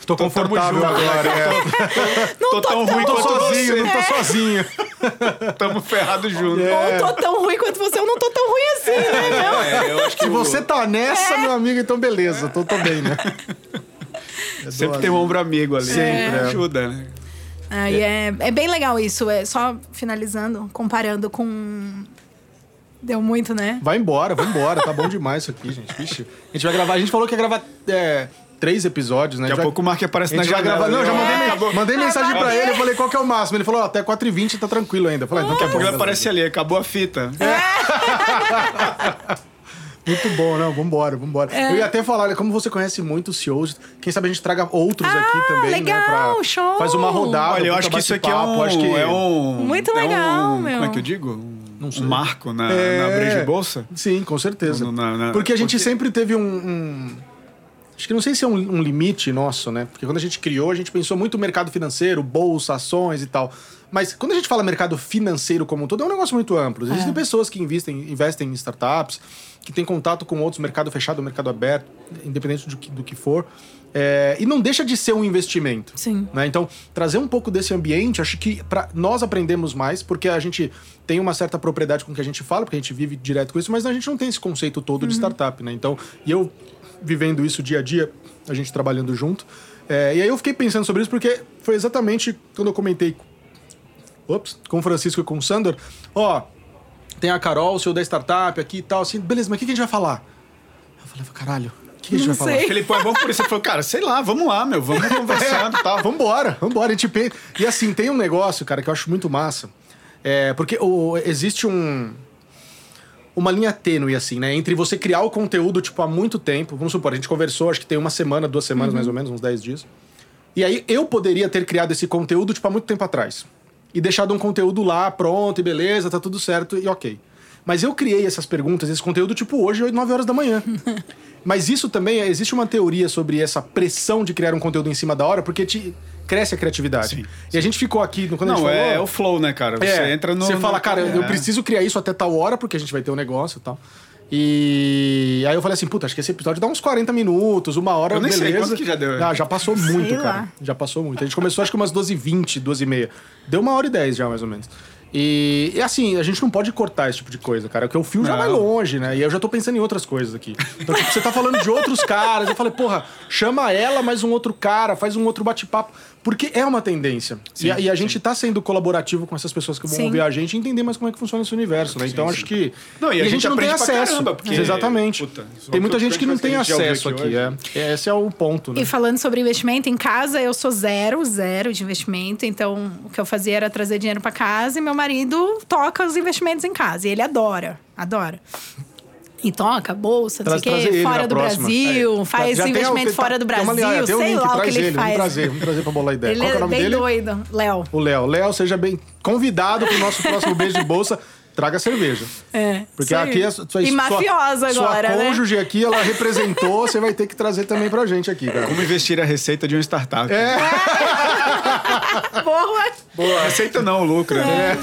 Tô confortável junto, agora. né? é. Não tô tô, tão tão ruim Tô quanto sozinho, você. não tô sozinho. tamo ferrado junto. É. Ou tô tão ruim quanto você, eu não tô tão ruim assim, né, meu? É, eu acho que Se você tá nessa, meu amigo, então beleza, tô, tô bem, né? sempre tem um ombro amigo ali. Sempre, é. Ajuda, né? Aí é, é bem legal isso. É só finalizando, comparando com. Deu muito, né? Vai embora, vai embora. Tá bom demais isso aqui, gente. Vixe. A gente vai gravar. A gente falou que ia gravar é, três episódios, né? Daqui a pouco o Mark aparece na janela. gravar. Não, já mandei, Acabou. mandei mensagem pra ele. Eu falei, qual que é o máximo? Ele falou, ó, até 4h20 tá tranquilo ainda. Eu falei, ah, Daqui a tá pouco ele aparece ali, acabou a fita. Muito bom, não, vambora, vambora. É. Eu ia até falar, como você conhece muito os CEOs, quem sabe a gente traga outros aqui também, né? legal, Pra, show. Faz uma rodada. Olha, eu acho que isso aqui é um, acho que- é um. Muito é legal, um- meu. Como é que eu digo? Um, Não sei. um marco na, É. na Bolsa. Sim, com certeza. No- na- na- porque a gente porque- sempre teve um, um- Acho que não sei se é um, um limite nosso, né? Porque quando a gente criou, a gente pensou muito no mercado financeiro, bolsa, ações e tal. Mas quando a gente fala mercado financeiro como um todo, é um negócio muito amplo. Existem pessoas que investem, investem em startups, que têm contato com outros, mercado fechado, mercado aberto, independente do que, do que for. É, e não deixa de ser um investimento. Sim. né? Então, trazer um pouco desse ambiente, acho que pra, nós aprendemos mais, porque a gente tem uma certa propriedade com o que a gente fala, porque a gente vive direto com isso, mas a gente não tem esse conceito todo de startup, né? Então, e eu vivendo isso dia a dia, a gente trabalhando junto. É, e aí eu fiquei pensando sobre isso, porque foi exatamente quando eu comentei ops, com o Francisco e com o Sandor, ó, tem a Carol, o seu da startup aqui e tal, assim, beleza, mas o que, que a gente vai falar? Eu falei, caralho, o que, que a gente Não vai falar? sei. Felipão é bom por isso. Ele falou, cara, sei lá, vamos lá, meu, vamos conversando e tal. Vambora, vambora. A gente pensa. E assim, tem um negócio, cara, que eu acho muito massa. É, porque o, existe um. Uma linha tênue, assim, né? Entre você criar o conteúdo, tipo, há muito tempo. Vamos supor, a gente conversou, acho que tem uma semana, duas semanas mais ou menos, uns 10 dias. E aí eu poderia ter criado esse conteúdo, tipo, há muito tempo atrás. E deixado um conteúdo lá, pronto, e beleza, tá tudo certo, e ok. Mas eu criei essas perguntas, esse conteúdo, tipo, hoje, 8, 9 horas da manhã. Mas isso também, é- existe uma teoria sobre essa pressão de criar um conteúdo em cima da hora, porque te cresce a criatividade. Sim, e a gente ficou aqui, quando a gente Não, falou... é, é o flow, né, cara? Você É, entra no. Você fala, no- cara, eu é. preciso criar isso até tal hora, porque a gente vai ter um negócio e tal. E aí eu falei assim, puta, acho que esse episódio dá uns 40 minutos, uma hora, Eu nem sei beleza. quanto que já deu. Ah, já passou muito, Sei cara. lá. Já passou muito. A gente começou acho que umas 12h20, 12h30. Deu uma hora e 10 já, mais ou menos. E, e assim, a gente não pode cortar esse tipo de coisa, cara, porque o fio já Não. vai longe, né? E eu já tô pensando em outras coisas aqui. Então, tipo, você tá falando de outros caras. Eu falei, porra, chama ela, mais um outro cara, faz um outro bate-papo. Porque é uma tendência. e, a, e a gente tá sendo colaborativo com essas pessoas que vão Sim. ouvir a gente e entender mais como é que funciona esse universo, né? Então acho que. Não, e a gente não tem acesso. caramba, porque, Exatamente. puta, é tem muita gente que não tem gente acesso aqui aqui. É. Esse é o ponto, né? E falando sobre investimento em casa, eu sou zero, zero de investimento. Então, o que eu fazia era trazer dinheiro para casa e meu marido toca os investimentos em casa. E ele adora, adora. E toca bolsa, não Traz- sei o trazer quê, fora do próxima. Brasil, É. faz Já investimento tem- fora do tem uma Brasil, um sei link, lá o que ele, ele, faz. Vamos trazer, vamos trazer pra bolar ideia. Ele Qual que é o é nome bem dele? doido, Léo. O Léo. Léo, seja bem convidado pro nosso próximo beijo de bolsa. Traga cerveja. É, Porque aqui é sua, sua E mafiosa sua, agora, Sua né? cônjuge aqui, ela representou, você vai ter que trazer também pra gente aqui, cara. Como investir a receita de uma startup. É. Boa! Boa, receita não, lucro. né?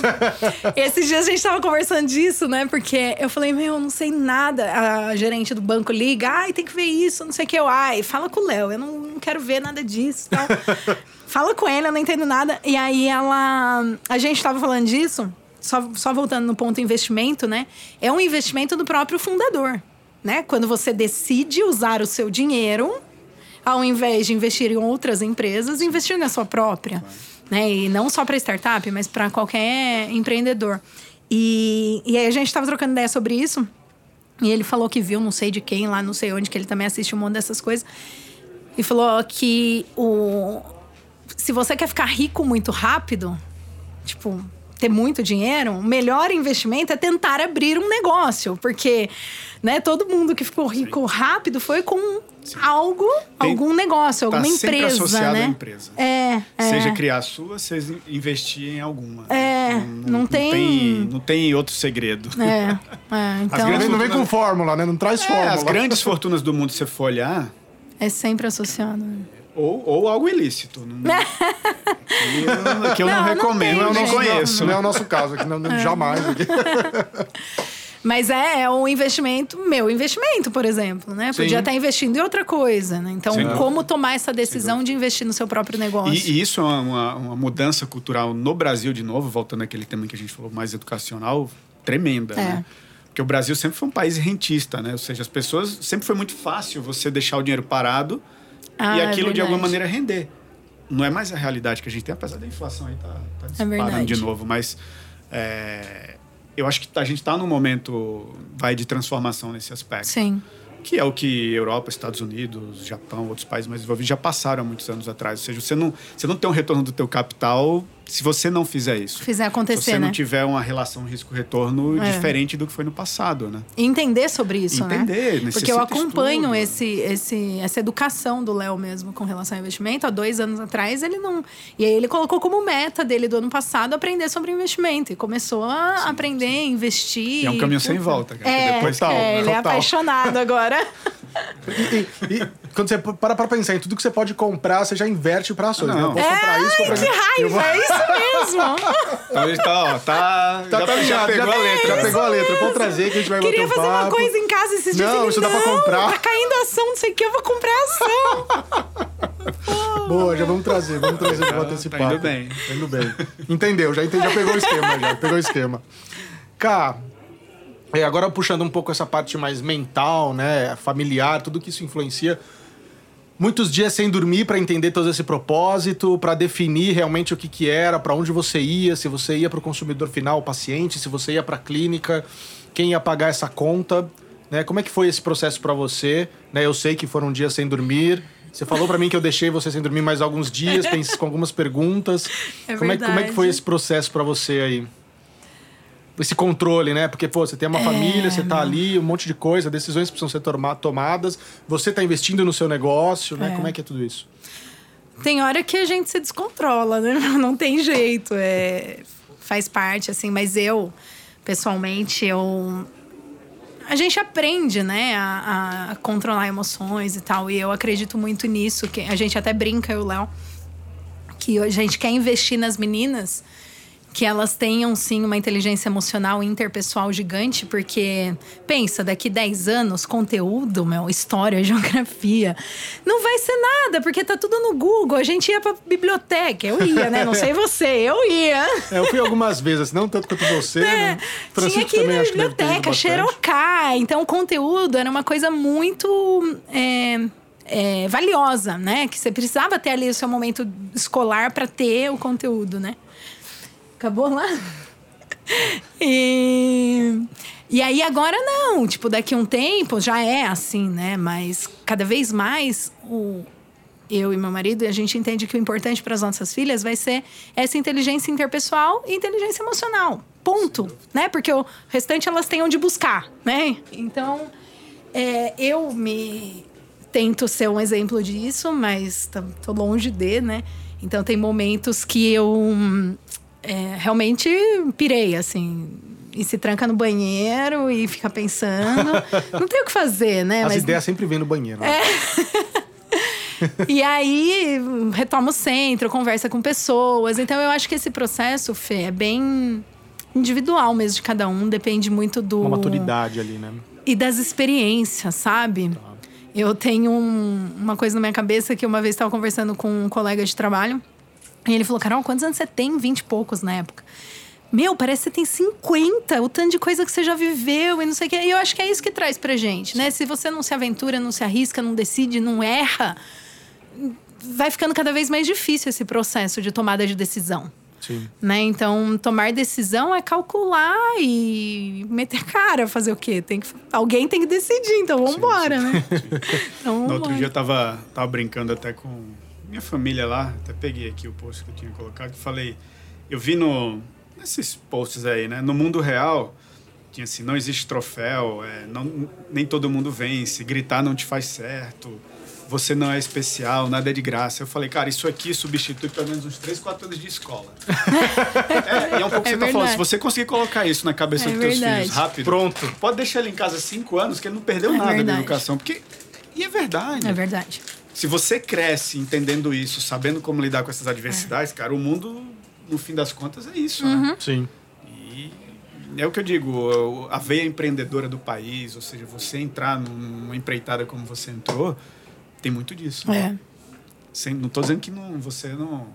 Esses dias a gente tava conversando disso, né? Porque eu falei, meu, eu não sei nada. A gerente do banco liga, ai, tem que ver isso, não sei o que. Eu, ai, fala com o Léo, eu não, não quero ver nada disso tal. fala com ele, eu não entendo nada. E aí ela. A gente tava falando disso, só, só voltando no ponto investimento, né? É um investimento do próprio fundador, né? Quando você decide usar o seu dinheiro ao invés de investir em outras empresas, investir na sua própria. Né? E não só para startup, mas para qualquer empreendedor. E, e aí a gente estava trocando ideia sobre isso. E ele falou que viu, não sei de quem lá, não sei onde, que ele também assiste um monte dessas coisas. E falou que o, se você quer ficar rico muito rápido, tipo, ter muito dinheiro, o melhor investimento é tentar abrir um negócio, porque né, todo mundo que ficou rico Sim. rápido foi com Sim. algo, Tem, algum negócio, tá alguma empresa, associado né? À empresa. É, é, Seja criar a sua, seja investir em alguma. É, não, não, não, tem... tem... não tem outro segredo. É, é então... As não vem com fórmula, né? Não traz é, fórmula. As grandes fortunas do mundo, se você for olhar... É sempre associado. Né? Ou, ou algo ilícito. Não, que eu não, não recomendo, não tem, eu não conheço. Não, não, é o nosso caso aqui, não, é. jamais. Aqui. Mas é, é um investimento, meu investimento, por exemplo, né? Podia Sim. estar investindo em outra coisa, né? Então, Sim. como tomar essa decisão de investir no seu próprio negócio? E, e isso é uma, uma, mudança cultural no Brasil, de novo, voltando àquele tema que a gente falou mais educacional, tremenda, é. né? Porque o Brasil sempre foi um país rentista, né? Ou seja, as pessoas... Sempre foi muito fácil você deixar o dinheiro parado ah, e é aquilo, é de alguma maneira, render. Não é mais a realidade que a gente tem, apesar da inflação aí tá, tá é disparando é de novo. Mas... É, eu acho que a gente está num momento vai de transformação nesse aspecto. Sim. Que é o que Europa, Estados Unidos, Japão, outros países mais desenvolvidos já passaram há muitos anos atrás. Ou seja, você não, você não tem um retorno do teu capital se você não fizer isso. Fizer acontecer, Se você né? não tiver uma relação risco-retorno é. diferente do que foi no passado, né? entender sobre isso, né? Entender, né? Porque eu acompanho esse, esse, essa educação do Léo mesmo com relação ao investimento. Há dois anos atrás, ele não... E aí ele colocou como meta dele do ano passado aprender sobre investimento. E começou a sim, aprender, sim. investir. E é um caminho sem volta. Cara, é, depois, tal, é, ele é apaixonado agora. e, e, e, quando você para pra pensar em tudo que você pode comprar, você já inverte pra ações. Né? Não. Né? Eu comprar isso, comprar que raiva, vou... é isso mesmo. Então tá, ó, tá, tá, já, tá já, pegou já, a letra. Já pegou a letra. Vou trazer que a gente vai Queria fazer uma coisa em casa esses dias. Não, isso dá pra comprar. Tá caindo ação, não sei o que, eu vou comprar ação. Boa, já vamos trazer, vamos trazer de volta esse tá papo. Indo bem. Tá indo bem. Entendeu, já, entendi, já pegou o esquema, já pegou o esquema. Cá, é, agora puxando um pouco essa parte mais mental, né, familiar, tudo que isso influencia. Muitos dias sem dormir para entender todo esse propósito, para definir realmente o que, que era, para onde você ia, se você ia para o consumidor final, o paciente, se você ia para a clínica, quem ia pagar essa conta, né? Como é que foi esse processo para você? Né? Eu sei que foram dias sem dormir. Você falou para mim que eu deixei você sem dormir mais alguns dias, com algumas perguntas. É como, é, como é que foi esse processo para você aí? Esse controle, né? Porque, pô, você tem uma é, família, você tá ali, um monte de coisa, decisões precisam ser tomadas, você tá investindo no seu negócio, né? É. Como é que é tudo isso? Tem hora que a gente se descontrola, né? Não tem jeito, é... faz parte, assim, mas eu, pessoalmente, eu. A gente aprende, né, a, a controlar emoções e tal, e eu acredito muito nisso, que a gente até brinca, eu e o Léo, que a gente quer investir nas meninas que elas tenham sim uma inteligência emocional interpessoal gigante, porque pensa, daqui 10 anos, conteúdo, meu, história, geografia, não vai ser nada, porque tá tudo no Google. A gente ia pra biblioteca, eu ia, né? Não sei você, eu ia. É, eu fui algumas vezes, não tanto quanto você, é, né? Francisco tinha que ir na biblioteca, xerocar. Então, o conteúdo era uma coisa muito. É, é, valiosa, né? Que você precisava ter ali o seu momento escolar para ter o conteúdo, né? Acabou lá? E, e aí agora não, tipo, daqui a um tempo já é assim, né? Mas cada vez mais o, eu e meu marido, a gente entende que o importante para as nossas filhas vai ser essa inteligência interpessoal e inteligência emocional. Ponto, né? Porque o restante elas têm onde buscar, né? Então, é, eu me tento ser um exemplo disso, mas tô longe de, né? Então tem momentos que eu é, realmente pirei, assim. E se tranca no banheiro e fica pensando. Não tem o que fazer, né? As Mas... ideias sempre vêm no banheiro. Né? É. e aí, retoma o centro, conversa com pessoas. Então, eu acho que esse processo, Fê, é bem individual mesmo de cada um. Depende muito do... Uma maturidade ali, né? E das experiências, sabe? Tá. Eu tenho um, uma coisa na minha cabeça que uma vez estava conversando com um colega de trabalho. E ele falou, Carol, quantos anos você tem? Vinte e poucos na época. Meu, parece que você tem 50, o tanto de coisa que você já viveu e não sei o quê. E eu acho que é isso que traz pra gente, né? Se você não se aventura, não se arrisca, não decide, não erra, vai ficando cada vez mais difícil esse processo de tomada de decisão. Sim. Né? Então, tomar decisão é calcular e meter cara, fazer o quê? Tem que, alguém tem que decidir, então vamos embora, né? Então, no outro dia eu tava, tava brincando até com minha família lá, até peguei aqui o post que eu tinha colocado, e falei, eu vi no nesses posts aí, né? No mundo real, tinha assim, não existe troféu, é, não, nem todo mundo vence, gritar não te faz certo, você não é especial, nada é de graça. Eu falei, cara, isso aqui substitui pelo menos uns 3, 4 anos de escola. é, e é um pouco que É você tá falando. Se você conseguir colocar isso na cabeça É dos teus verdade. filhos rápido, Pronto. pode deixar ele em casa 5 anos, que ele não perdeu É nada da verdade. educação. Porque. E é verdade. É verdade. Se você cresce entendendo isso, sabendo como lidar com essas adversidades, É. cara, o mundo, no fim das contas, é isso, Uhum. né? Sim. E é o que eu digo, a veia empreendedora do país, ou seja, você entrar numa empreitada como você entrou, tem muito disso. né? É. Sem, não tô dizendo que não, você não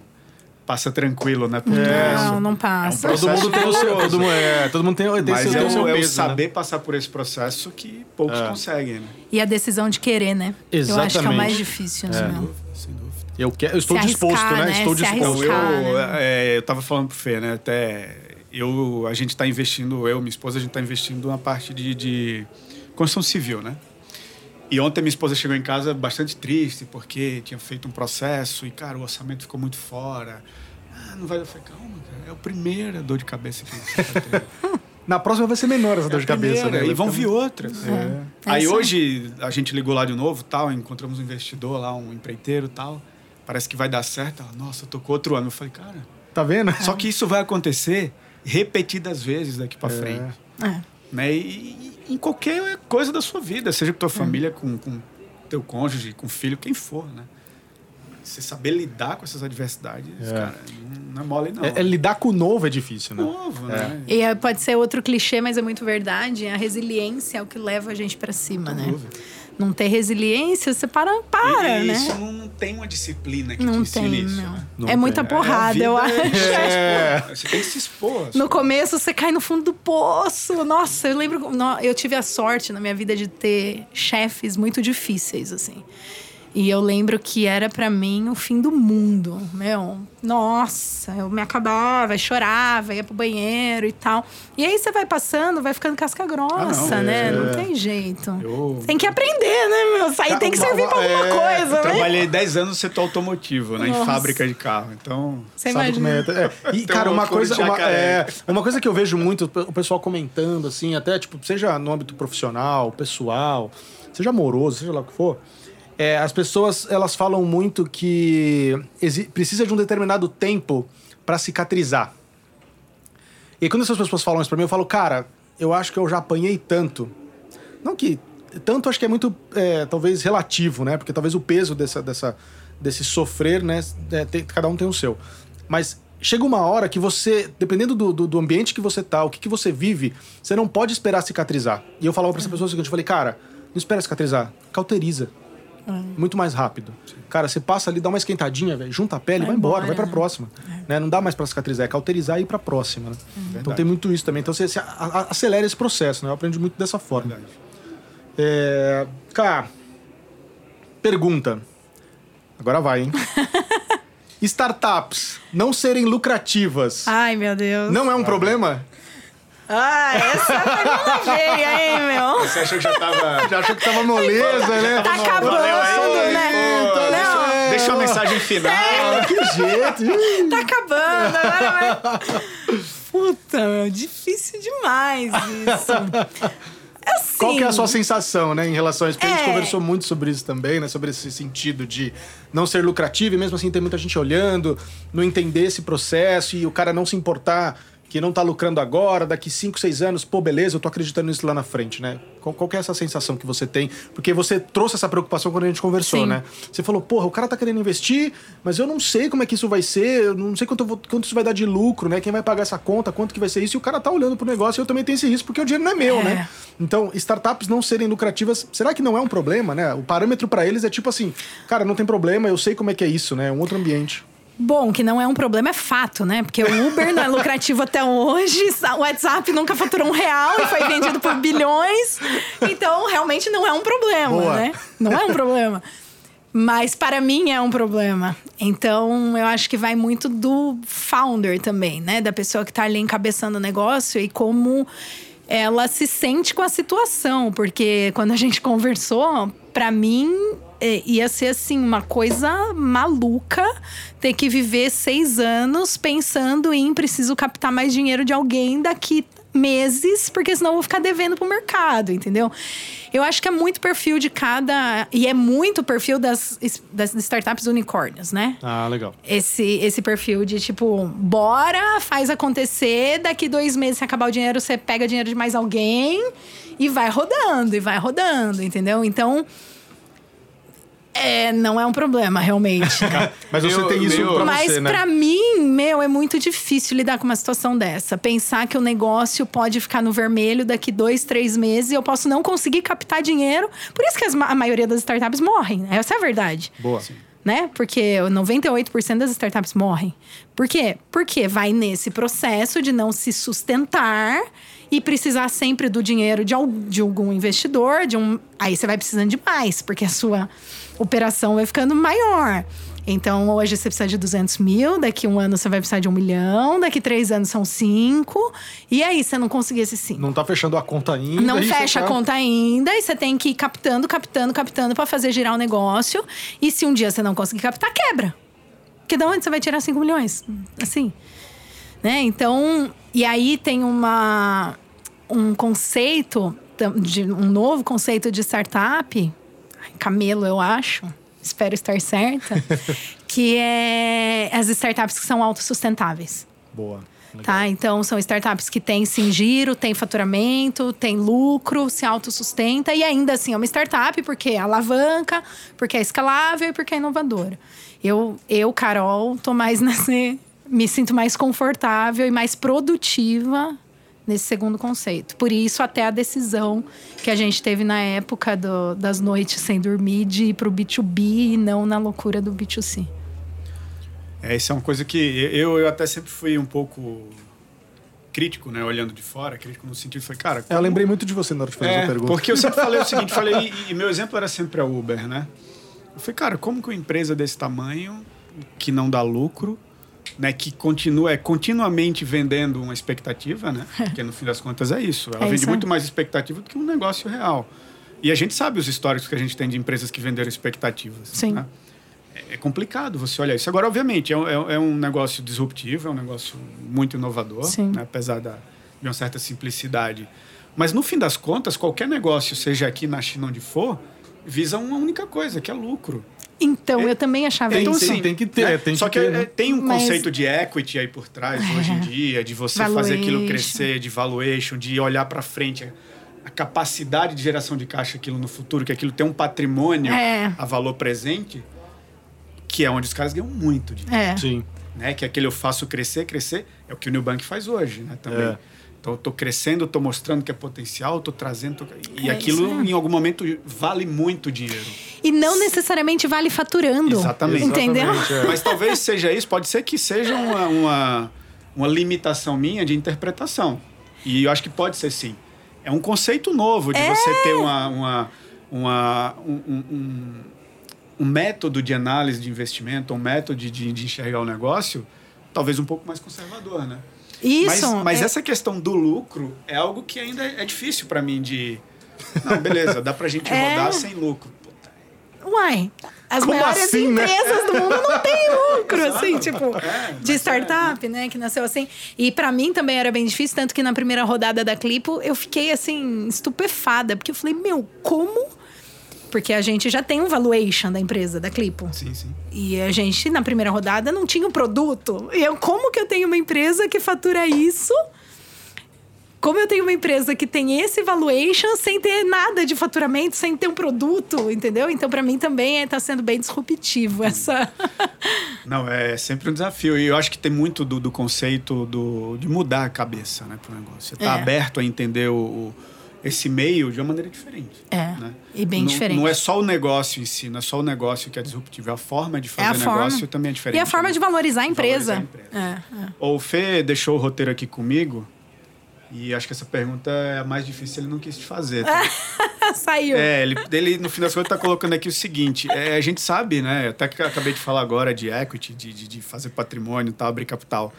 passa tranquilo, né? Porque Não, não é um passa. Todo mundo tem o seu. Todo mundo, é, todo mundo tem, tem Mas seu, é tem seu o, é o né? saber passar por esse processo que poucos É. conseguem, né? E a decisão de querer, né? Eu acho que é o Exatamente. mais difícil, né? Sem dúvida, sem dúvida. Eu, quero, eu estou Se disposto, arriscar, né? né? Estou Se disposto. Então, eu, arriscar, né? é, eu tava falando pro Fê, né? Até eu, a gente tá investindo, eu e minha esposa, a gente tá investindo na parte de, de construção civil, né? E ontem minha esposa chegou em casa bastante triste, porque tinha feito um processo e, cara, o orçamento ficou muito fora. Ah, não vai. Eu falei, calma, cara, é a primeira dor de cabeça que você. Na próxima vai ser menor essa É dor de cabeça, primeira, né? E vão vir outras. É. É Aí hoje a gente ligou lá de novo, tal, encontramos um investidor lá, um empreiteiro, tal. Parece que vai dar certo. Ela, Nossa, tocou outro ano. Eu falei, cara, Tá vendo? só que isso vai acontecer repetidas vezes daqui pra É. frente. É. Né? E, e em qualquer coisa da sua vida, seja com tua família, com, com teu cônjuge, com filho, quem for, né? Você saber lidar com essas adversidades, É. cara, não, é mole, não. É, é lidar com o novo é difícil, né? novo, né? E é, pode ser outro clichê, mas é muito verdade. A resiliência é o que leva a gente pra cima, né? dúvida. Não ter resiliência, você para, para, e, né? Isso não tem uma disciplina que te Não ensine tem, isso, não. né? Não é muita tem. porrada, É, eu acho. É. Você tem que se expor. No começo você cai no fundo do poço. Nossa, eu lembro. Eu tive a sorte na minha vida de ter chefes muito difíceis, assim. E eu lembro que era pra mim o fim do mundo. Meu, nossa, eu me acabava, chorava, ia pro banheiro e tal. E aí você vai passando, vai ficando casca grossa, Ah, não, né? é. Não tem jeito. Eu Tem que aprender, né, meu? Isso aí tem que servir pra alguma É, coisa, né? trabalhei 10 anos no setor automotivo, né? Em Nossa. fábrica de carro. Então, Você Sabe como é? É, E, cara, um uma coisa, uma, é, uma coisa que eu vejo muito o pessoal comentando, assim, até, tipo, seja no âmbito profissional, pessoal, seja amoroso, seja lá o que for, é, as pessoas, elas falam muito que precisa de um determinado tempo para cicatrizar. E quando essas pessoas falam isso pra mim, eu falo, cara, eu acho que eu já apanhei tanto. Não que. Tanto acho que é muito, é, talvez, relativo, né? Porque talvez o peso dessa, dessa, desse sofrer, né? é, tem- cada um tem o seu. Mas chega uma hora que você, dependendo do, do, do ambiente que você tá, o que, que você vive, você não pode esperar cicatrizar. E eu falava pra essa pessoa o seguinte: eu falei, cara, não espera cicatrizar, cauteriza. Muito mais rápido. Cara, você passa ali, dá uma esquentadinha, velho, junta a pele, vai, Vai embora, embora, vai pra né? próxima. Né? Não dá mais pra cicatrizar, é cauterizar e ir pra próxima. Né? Então Verdade. tem muito isso também. Então você, você acelera esse processo, né? Eu aprendi muito dessa forma. É, cara, pergunta. Agora vai, hein? Startups não serem lucrativas Ai, meu Deus. não é um problema? Ah, essa foi uma veia, hein, meu? Você achou que já tava. Já achou que tava moleza, né? Tá acabando, Valeu aí, né? pô, Não. deixa, deixa uma mensagem final. Ah, que jeito! Tá acabando, agora vai. Puta, meu, difícil demais isso. Assim, Qual que é a sua sensação, né, em relação a isso? Porque a gente É. conversou muito sobre isso também, né? Sobre esse sentido de não ser lucrativo e mesmo assim tem muita gente olhando, não entender esse processo e o cara não se importar que não tá lucrando agora, daqui 5, 6 anos, pô, beleza, eu tô acreditando nisso lá na frente, né? Qual, qual que é essa sensação que você tem? Porque você trouxe essa preocupação quando a gente conversou, Sim. né? Você falou, porra, o cara tá querendo investir, mas eu não sei como é que isso vai ser, eu não sei quanto, vou- quanto isso vai dar de lucro, né? Quem vai pagar essa conta, quanto que vai ser isso, e o cara tá olhando pro negócio e eu também tenho esse risco porque o dinheiro não é meu, É. né? Então, startups não serem lucrativas, será que não é um problema, né? O parâmetro pra eles é tipo assim, cara, não tem problema, eu sei como é que é isso, né? É um outro ambiente. Bom, que não é um problema, é fato, né? Porque o Uber não é lucrativo até hoje, o WhatsApp nunca faturou um real e foi vendido por bilhões. Então, realmente não é um problema, Boa. né? Não é um problema. Mas para mim é um problema. Então, eu acho que vai muito do founder também, né? Da pessoa que tá ali encabeçando o negócio e como ela se sente com a situação. Porque quando a gente conversou, para mim é, ia ser assim, uma coisa maluca ter que viver seis anos pensando em preciso captar mais dinheiro de alguém daqui meses, porque senão eu vou ficar devendo pro mercado, entendeu? Eu acho que é muito perfil de cada. E é muito perfil das, das startups unicórnios, né? Ah, legal. Esse, esse perfil de tipo, bora, faz acontecer, daqui dois meses, se acabar o dinheiro, você pega dinheiro de mais alguém e vai rodando, e vai rodando, entendeu? Então. É, não é um problema, realmente. Mas você tem isso meu- pra Mas você, né? pra mim, meu, é muito difícil lidar com uma situação dessa. Pensar que o negócio pode ficar no vermelho daqui dois, três meses e eu posso não conseguir captar dinheiro. Por isso que as a maioria das startups morrem. né? Essa é a verdade. Boa. Né? Porque 98% das startups morrem. Por quê? Porque vai nesse processo de não se sustentar e precisar sempre do dinheiro de algum investidor, de um. Aí você vai precisando de mais, porque a sua operação vai ficando maior. Então, hoje você precisa de 200 mil, daqui um ano você vai precisar de um milhão, daqui três anos são cinco. E aí, você não conseguir esses cinco. Não tá fechando a conta ainda. Não você fecha tá- a conta ainda e você tem que ir captando, captando, captando para fazer girar o negócio. E se um dia você não conseguir captar, quebra. Porque de onde você vai tirar 5 milhões? Assim. Né? Então, e aí tem uma um conceito de um novo conceito de startup, camelo, eu acho. Espero estar certa, que é as startups que são autossustentáveis. Boa. Legal. Tá? Então, são startups que têm sim giro, têm faturamento, têm lucro, se autossustenta e ainda assim é uma startup porque é alavanca, porque é escalável e porque é inovadora. Eu, eu Carol, tô mais nesse. Me sinto mais confortável e mais produtiva nesse segundo conceito. Por isso, até a decisão que a gente teve na época do- das noites sem dormir de ir pro B2B e não na loucura do B2C. É, isso é uma coisa que eu, eu até sempre fui um pouco crítico, né? Olhando de fora, crítico no sentido, foi, cara... É, eu como- lembrei muito de você na hora de fazer É, essa pergunta. porque eu sempre falei o seguinte, falei, e, e meu exemplo era sempre a Uber, né? Eu falei, cara, como que uma empresa desse tamanho, que não dá lucro, né, que continua é, continuamente vendendo uma expectativa, né? Porque no fim das contas é isso. Ela É vende isso muito mais expectativa do que um negócio real. E a gente sabe os históricos que a gente tem de empresas que venderam expectativas. Sim. né? É- É complicado você olhar isso. Agora, obviamente, é, um- é- é um negócio disruptivo, é um negócio muito inovador, Sim. né? apesar da, de uma certa simplicidade. Mas, no fim das contas, qualquer negócio, seja aqui na China onde for, visa uma única coisa, que é lucro. Então, eu também achava Tem- então, isso. tem- tem que ter, né? tem Só que que ter, né? é, tem um Mas- conceito de equity aí por trás hoje em dia, de você fazer aquilo Valuation. crescer, de valuation, de olhar para frente, a, capacidade de geração de caixa aquilo no futuro, que aquilo tem um patrimônio É. a valor presente, que é onde os caras ganham muito dinheiro É. Sim. né? Que aquele eu faço crescer, crescer, é o que o Nubank faz hoje, né? Também. É. Eu tô crescendo, tô mostrando que é potencial, tô trazendo... tô- E É aquilo, em algum momento, vale muito dinheiro. E não necessariamente vale faturando. Exatamente. Entendeu? Exatamente, é. Mas talvez seja isso, pode ser que seja uma, uma, uma limitação minha de interpretação. E eu acho que pode ser sim. É um conceito novo de você ter uma, uma, uma, um, um- um, método de análise de investimento, um método de, de, de enxergar o negócio, talvez um pouco mais conservador, né? Isso. Mas, mas é- essa questão do lucro é algo que ainda é difícil para mim de... Não, beleza, dá pra gente É. rodar sem lucro. Uai, as Como maiores assim, né? empresas do mundo não têm lucro, assim, tipo, É, de mas startup, né? Que nasceu assim. E pra mim também era bem difícil, tanto que na primeira rodada da Clipo eu fiquei, assim, estupefada, porque eu falei, meu, como? Porque a gente já tem um valuation da empresa, da Clipo. Sim, sim. E a gente, na primeira rodada, não tinha o produto. E eu, como que eu tenho uma empresa que fatura isso? Como eu tenho uma empresa que tem esse valuation sem ter nada de faturamento, sem ter um produto, entendeu? Então, para mim também está sendo bem disruptivo essa. Não, é sempre um desafio. E eu acho que tem muito do, do conceito do, de mudar a cabeça né, para o negócio. Você está É. aberto a entender o, o- esse meio de uma maneira diferente. É, né? e bem não, diferente. Não é só o negócio em si, não é só o negócio que é disruptivo, é a forma de É fazer a negócio forma. também é diferente. E a forma né? de valorizar a empresa. Valorizar a empresa. É, é. O Fê deixou o roteiro aqui comigo e acho que essa pergunta é a mais difícil, ele não quis te fazer. tá? Saiu. É, ele, ele, no fim das contas, tá colocando aqui o seguinte: é, a gente sabe, né? Até que eu acabei de falar agora de equity, de, de, de fazer patrimônio e tal, abrir capital.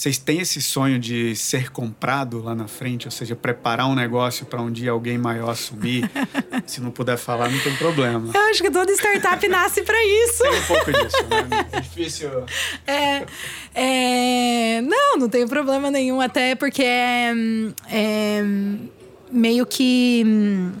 Vocês têm esse sonho de ser comprado lá na frente, ou seja, preparar um negócio para um dia alguém maior assumir? Se não puder falar, não tem problema. Eu acho que toda startup nasce para isso. Tem um pouco disso, né? É difícil. É, é, não, não tem problema nenhum, até porque é, é meio que hum,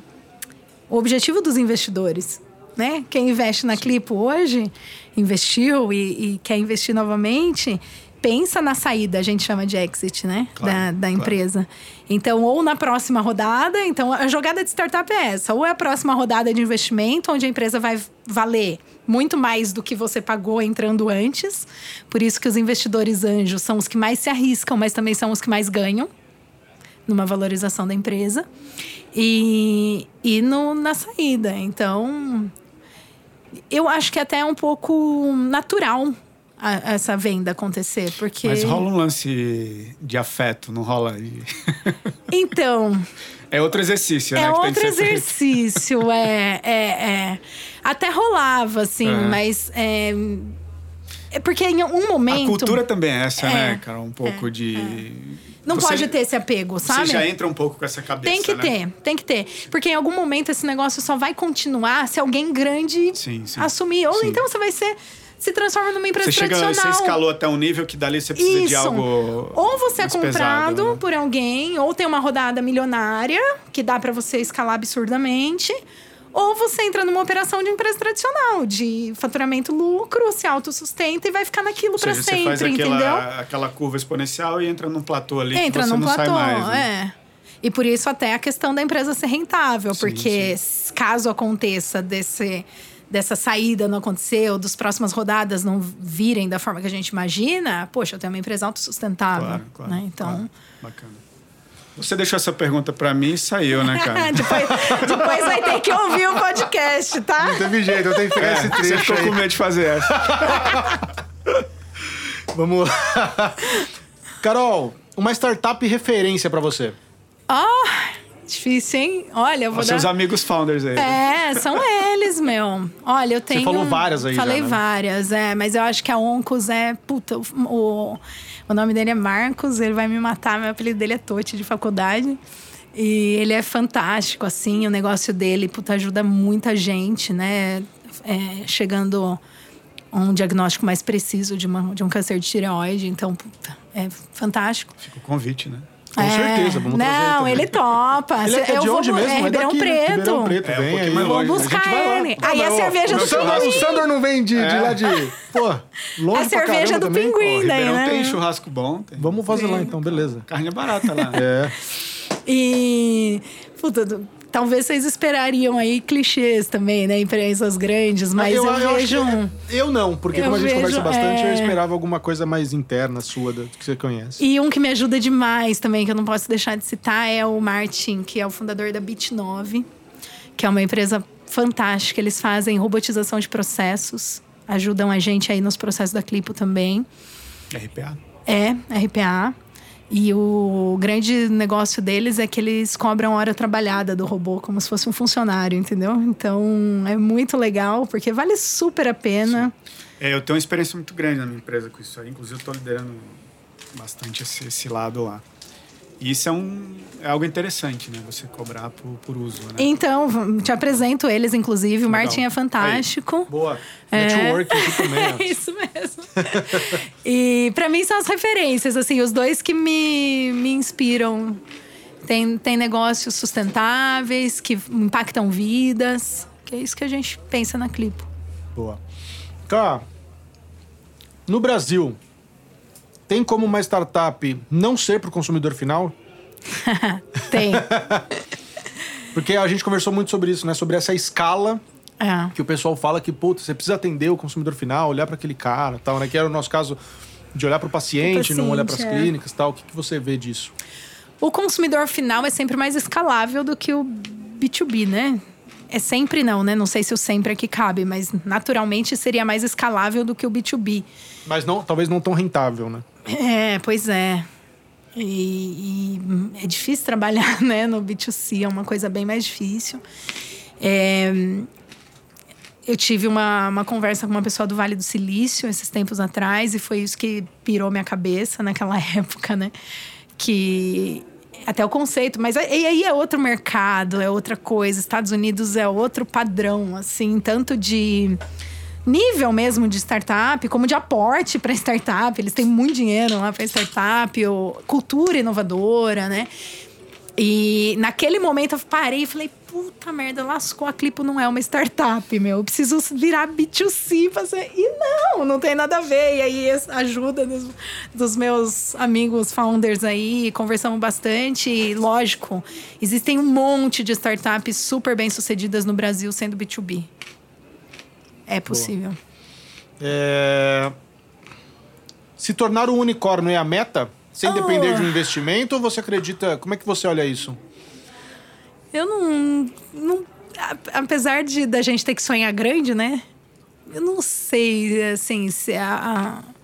o objetivo dos investidores, né? Quem investe na Clipo hoje, investiu e, e quer investir novamente, pensa na saída, a gente chama de exit, né? Claro, da, da claro. empresa. Então, ou na próxima rodada, então a jogada de startup é essa, ou é a próxima rodada de investimento, onde a empresa vai valer muito mais do que você pagou entrando antes. Por isso que os investidores anjos são os que mais se arriscam, mas também são os que mais ganham numa valorização da empresa. E, e no, na saída. Então, eu acho que até é um pouco natural a- essa venda acontecer, porque... Mas rola um lance de afeto, não rola? Então, É outro exercício, né? é tem que outro exercício, é, é, é. Até rolava, assim, É. mas... É, é porque em um momento... A cultura também é essa, É, né, cara? Um pouco de. Não Você- pode ter esse apego, sabe? Você já entra um pouco com essa cabeça. Tem que né? ter, tem que ter. Porque em algum momento esse negócio só vai continuar se alguém grande Sim, sim. assumir. Ou Sim. então você vai ser. Se transforma numa empresa Você chega, você tradicional. escalou até um nível que dali você precisa Isso. de algo. Ou você é comprado pesado, né? por alguém, ou tem uma rodada milionária que dá pra você escalar absurdamente. Ou você entra numa operação de empresa tradicional, de faturamento lucro, se autossustenta e vai ficar naquilo pra seja, você sempre, faz entendeu? aquela, aquela curva exponencial e entra num platô ali Entra que você num não platô, sai mais. Né? é. E por isso até a questão da empresa ser rentável, Sim, porque s- caso aconteça desse, dessa saída não acontecer, ou das próximas rodadas não virem da forma que a gente imagina, poxa, eu tenho uma empresa autossustentável. Claro, claro. né? Então, claro. Bacana. Você deixou essa pergunta pra mim e saiu, né, cara? depois, depois vai ter que ouvir o podcast, tá? Não teve jeito, eu tenho que pegar É, esse você trecho ficou aí. com medo de fazer essa. Vamos lá. Carol, uma startup referência pra você. Ó, difícil, hein? Olha, eu vou Os dar... seus amigos founders aí. É, são eles, meu. Olha, eu tenho. falou várias aí já, Falei né? várias, é. Mas eu acho que a Oncos é. Puta, o, o, o nome dele é Marcos, ele vai me matar. Meu apelido dele é Tote de faculdade. E ele é fantástico, assim. O negócio dele, puta, ajuda muita gente, né? É, chegando a um diagnóstico mais preciso de, uma, de um câncer de tireoide. Então, puta, é fantástico. Fica o convite, né? Com certeza, vamos Não, ele topa. Ele é é eu de vou, onde mesmo? É É Ribeirão daqui, né? Preto. Ribeirão Preto, É, um vem pouquinho aí. mais Vou longe. buscar ele. Não, Aí a ó, cerveja do Sandor- Pinguim. O Sandor não vem de, de É. lá de... Pô, longe A cerveja do também. Pinguim. Pô, daí, Ribeirão né? tem churrasco bom. Tem. Vamos fazer lá então, beleza. Carne é barata lá. É. E. Puta, do- talvez vocês esperariam aí clichês também, né? Empresas grandes, mas eu, acho vejo. que- um- eu não, porque eu como a gente vejo, conversa bastante, eu é. esperava alguma coisa mais interna sua, da- que você conhece. E um que me ajuda demais também, que eu não posso deixar de citar, é o Martin, que é o fundador da Bit9, que é uma empresa fantástica. Eles fazem robotização de processos, ajudam a gente aí nos processos da Clipo também. RPA. É, RPA. E o grande negócio deles é que eles cobram hora trabalhada do robô, como se fosse um funcionário, entendeu? Então é muito legal, porque vale super a pena. É, eu tenho uma experiência muito grande na minha empresa com isso aí. Inclusive, eu estou liderando bastante esse, esse lado lá. Isso é, um, é algo interessante, né? Você cobrar por, por uso, né? Então, te apresento eles, inclusive. O Legal. Martin é fantástico. Boa. É. Network aqui também. ó. É isso mesmo. e pra mim são as referências, assim, os dois que me, me inspiram. Tem, tem negócios sustentáveis, que impactam vidas, que é isso que a gente pensa na Clipo. Boa. Cá, no Brasil, tem como uma startup não ser para o consumidor final? Tem. Porque a gente conversou muito sobre isso, né? Sobre essa escala É. que o pessoal fala que, puta, você precisa atender o consumidor final, olhar para aquele cara tal, né? Que era o nosso caso de olhar para o paciente, não olhar para as é. clínicas tal. O que, que você vê disso? O consumidor final é sempre mais escalável do que o B2B, né? É sempre não, né? Não sei se o sempre é que cabe, mas naturalmente seria mais escalável do que o B2B. Mas não, talvez não tão rentável, né? É, pois é. E, e é difícil trabalhar né, no B2C, é uma coisa bem mais difícil. É, eu tive uma, uma conversa com uma pessoa do Vale do Silício esses tempos atrás, e foi isso que pirou minha cabeça naquela época, né? Que até o conceito, mas aí é outro mercado, é outra coisa. Estados Unidos é outro padrão, assim, tanto de nível mesmo de startup, como de aporte para startup. Eles têm muito dinheiro lá para startup, cultura inovadora, né? E naquele momento eu parei e falei, puta merda, lascou, a Clipo não é uma startup, meu. Eu preciso virar B2C. Fazer... E não, não tem nada a ver. E aí, ajuda dos, dos meus amigos founders aí, conversamos bastante. E, lógico, existem um monte de startups super bem sucedidas no Brasil sendo B2B. É possível. É... Se tornar um unicórnio é a meta? Sem oh. depender de um investimento? Ou você acredita... Como é que você olha isso? Eu não, não. Apesar de da gente ter que sonhar grande, né? Eu não sei, assim, se a, a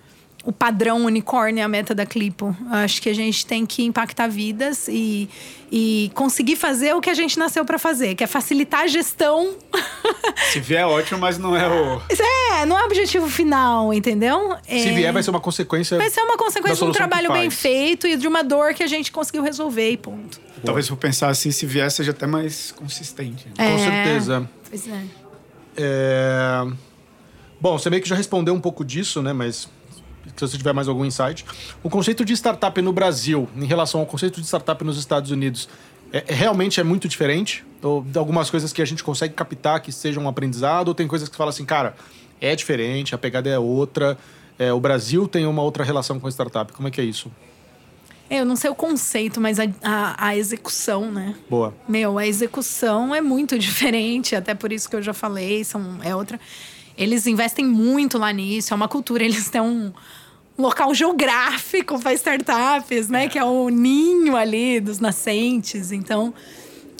o padrão unicórnio é a meta da Clipo. Acho que a gente tem que impactar vidas e, e conseguir fazer o que a gente nasceu para fazer, que é facilitar a gestão. Se vier, é ótimo, mas não é o. É, não é o objetivo final, entendeu? Se é... vier, vai ser uma consequência. Vai ser uma consequência de um trabalho bem feito e de uma dor que a gente conseguiu resolver e ponto. Talvez se eu pensar assim, se vier, seja até mais consistente. Né? É, Com certeza. Pois é. é. Bom, você meio que já respondeu um pouco disso, né? Mas se você tiver mais algum insight. O conceito de startup no Brasil, em relação ao conceito de startup nos Estados Unidos, é, é, realmente é muito diferente? Ou algumas coisas que a gente consegue captar que sejam um aprendizado? Ou tem coisas que fala assim, cara, é diferente, a pegada é outra, é, o Brasil tem uma outra relação com a startup. Como é que é isso? Eu não sei o conceito, mas a, a, a, execução, né? Boa. Meu, a execução é muito diferente, até por isso que eu já falei, são, é outra. Eles investem muito lá nisso, é uma cultura, eles têm um local geográfico para startups, né? É. Que é o ninho ali dos nascentes. Então,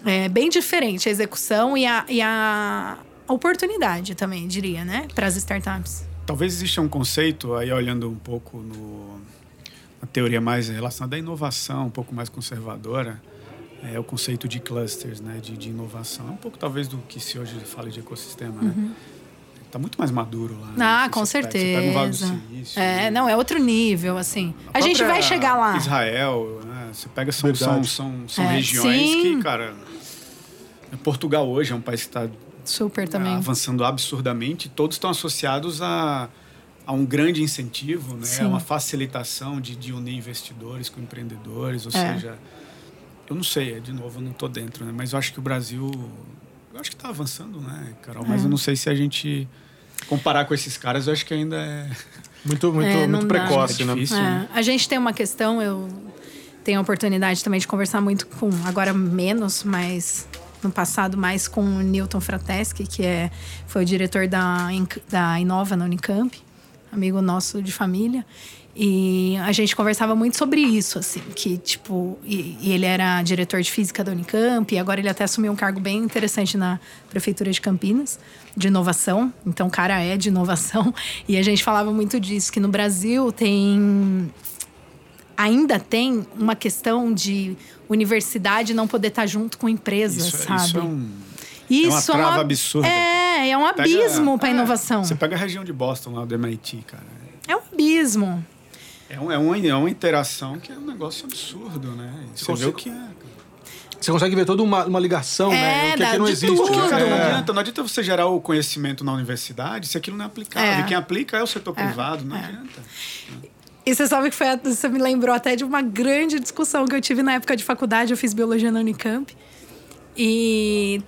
é bem diferente a execução e a, e a oportunidade também, diria, né? Para as startups. Talvez exista um conceito, aí olhando um pouco no, na teoria mais relacionada à inovação, um pouco mais conservadora, é o conceito de clusters, né? De, de inovação. É um pouco talvez do que se hoje fala de ecossistema, né? uhum. né? Tá muito mais maduro lá. Né? Ah, com certeza. Pega, pega um vale do Silício, é, né? não, é outro nível, assim. A, a gente vai chegar lá. Israel, né? Você pega são, são, são, são é, regiões sim. que, cara. Portugal hoje é um país que está super também avançando absurdamente. Todos estão associados a, a um grande incentivo, né? Sim. uma facilitação de, de unir investidores com empreendedores, ou é. seja, eu não sei, de novo, eu não estou dentro, né? Mas eu acho que o Brasil eu acho que está avançando, né, Carol? Mas é. eu não sei se a gente comparar com esses caras, eu acho que ainda é muito, muito, é, muito precoce, é né? Difícil, né? A gente tem uma questão, eu tenho a oportunidade também de conversar muito com, agora menos, mas no passado mais com o Newton Frateschi, que é, foi o diretor da, da Inova na Unicamp, amigo nosso de família. E a gente conversava muito sobre isso, assim, que, tipo, e, e, ele era diretor de física da Unicamp, e agora ele até assumiu um cargo bem interessante na Prefeitura de Campinas, de inovação. Então, o cara é de inovação. E a gente falava muito disso, que no Brasil tem. Ainda tem uma questão de universidade não poder estar junto com empresas, isso, sabe? Isso é um. Isso é uma trava é absurda. É, é um abismo para a é, inovação. Você pega a região de Boston, lá do MIT, cara. É um abismo. É, um, é, uma, é uma interação que é um negócio absurdo, né? Você, Você vê o que é. Você consegue ver toda uma, uma ligação, é, né? O que aqui não existe. Tudo. Né? Cara, não, é. adianta, não adianta você gerar o conhecimento na universidade se aquilo não é aplicável. É. E quem aplica é o setor é. privado, não é. adianta. E você sabe que foi, você me lembrou até de uma grande discussão que eu tive na época de faculdade. Eu fiz biologia na Unicamp. E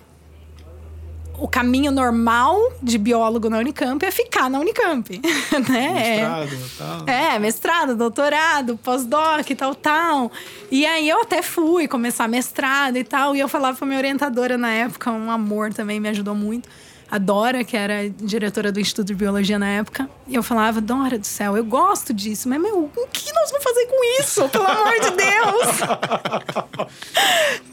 o caminho normal de biólogo na Unicamp é ficar na Unicamp, né? Mestrado, tal. É, mestrado, doutorado, pós-doc tal, tal. E aí eu até fui começar mestrado e tal, e eu falava pra minha orientadora na época, um amor também, me ajudou muito a Dora, que era diretora do Instituto de Biologia na época, e eu falava, Dora do céu, eu gosto disso, mas, meu, o que nós vamos fazer com isso? Pelo amor de Deus!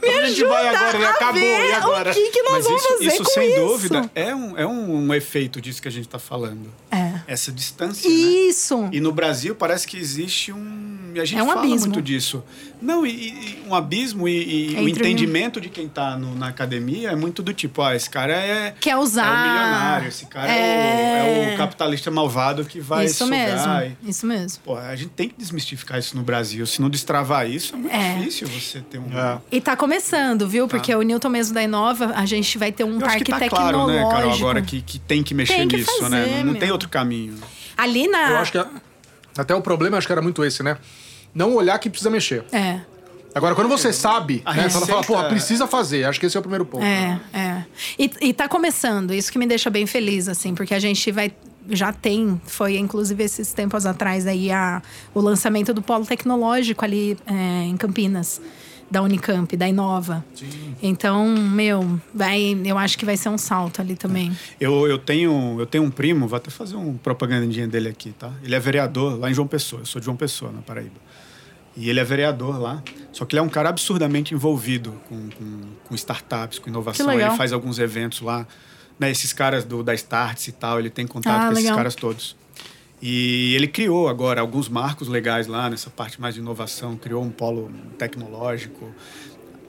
Me ajuda vai agora, né? Acabou, e agora? o que, que nós mas vamos isso, fazer isso, com sem isso? dúvida, é um, é um, um efeito disso que a gente está falando. É. Essa distância, Isso! Né? E no Brasil parece que existe um a gente É um fala abismo. muito disso. Não, e, e um abismo e, e o Entre- entendimento de quem tá no- na academia é muito do tipo, ah, esse cara é, Quer usar. é o milionário, esse cara é, o, é o capitalista malvado que vai Isso sugar. mesmo. e- Isso mesmo. Pô, a gente tem que desmistificar isso no Brasil. Se não destravar isso, é muito É. difícil você ter um. É. E tá começando, viu? Porque o Newton mesmo da Inova, a gente vai ter um Eu acho parque que tá claro, tecnológico. né, Carol, agora que, que tem que mexer Tem que nisso, fazer, né? Não, não tem outro caminho. Ali na. Eu acho que até o problema acho que era muito esse, né? Não olhar que precisa mexer. É. Agora, quando você sabe, A né? Quando fala, receita- porra, precisa fazer. Acho que esse é o primeiro ponto. É, é. E, e tá começando, isso que me deixa bem feliz, assim, porque a gente vai. Já tem, foi inclusive esses tempos atrás aí a, o lançamento do Polo Tecnológico ali é, em Campinas, da Unicamp, da Inova. Então, meu, vai, eu acho que vai ser um salto ali também. Eu, eu, tenho, eu tenho um primo, vou até fazer um propagandinha dele aqui, tá? Ele é vereador lá em João Pessoa. Eu sou de João Pessoa, na Paraíba. E ele é vereador lá. Só que ele é um cara absurdamente envolvido com, com, com startups, com inovação. Ele faz alguns eventos lá. Né? Esses caras do, da Starts e tal, ele tem contato Ah, com esses legal. caras todos. E ele criou agora alguns marcos legais lá nessa parte mais de inovação. Criou um polo tecnológico.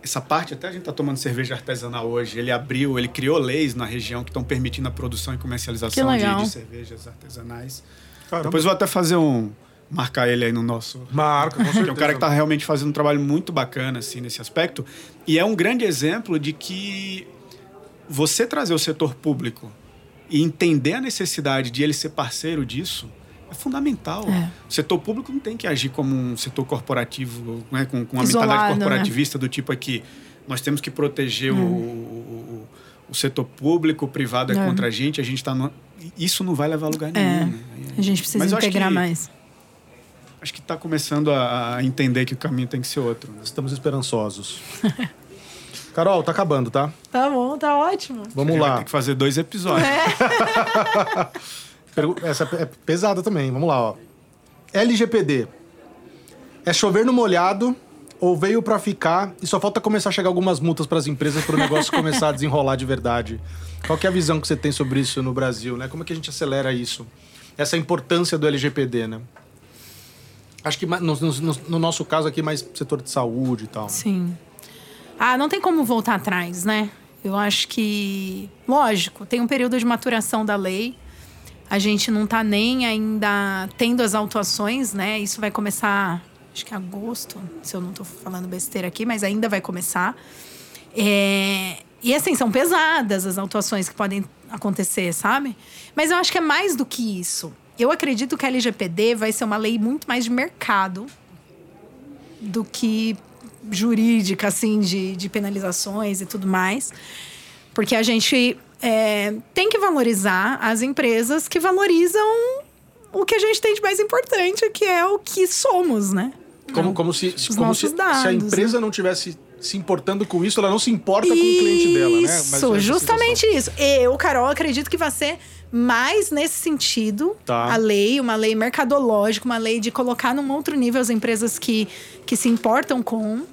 Essa parte, até a gente está tomando cerveja artesanal hoje. Ele abriu, ele criou leis na região que estão permitindo a produção e comercialização de, de cervejas artesanais. Caramba. Depois eu vou até fazer um. Marcar ele aí no nosso. Marca, com Que certeza. é um cara que está realmente fazendo um trabalho muito bacana assim, nesse aspecto. E é um grande exemplo de que você trazer o setor público e entender a necessidade de ele ser parceiro disso é fundamental. É. O setor público não tem que agir como um setor corporativo, né, com, com uma Isolado, mentalidade né? corporativista do tipo aqui, nós temos que proteger o, o, o setor público, o privado é, É. contra a gente, a gente está... No... Isso não vai levar a lugar nenhum. É. né? A gente precisa Mas integrar que- mais. Acho que está começando a, a entender que o caminho tem que ser outro. né? Estamos esperançosos. Carol, tá acabando, tá? Tá bom, tá ótimo. Vamos A gente vai lá. ter que fazer dois episódios. Pergu- Essa é pesada também. Vamos lá, ó. LGPD. É chover no molhado ou veio pra ficar e só falta começar a chegar algumas multas pras empresas para o negócio começar a desenrolar de verdade? Qual que é a visão que você tem sobre isso no Brasil, né? Como é que a gente acelera isso? Essa importância do LGPD, né? Acho que no, no- no nosso caso aqui mais setor de saúde e tal. Sim. Ah, não tem como voltar atrás, né? Eu acho que, lógico, tem um período de maturação da lei. A gente não tá nem ainda tendo as autuações, né? Isso vai começar, acho que agosto, se eu não tô falando besteira aqui, mas ainda vai começar. É, E assim, são pesadas as autuações que podem acontecer, sabe? Mas eu acho que é mais do que isso. Eu acredito que a LGPD vai ser uma lei muito mais de mercado do que jurídica, assim, de, de penalizações e tudo mais. Porque a gente é, tem que valorizar as empresas que valorizam o que a gente tem de mais importante, que é o que somos, né? Como, como se, Os como se, dados, se a empresa não tivesse se importando com isso, ela não se importa com o cliente dela, né? Mas Isso, essa justamente isso. Eu, Carol, acredito que vai ser mais nesse sentido Tá. a lei, uma lei mercadológica, uma lei de colocar num outro nível as empresas que, que se importam com,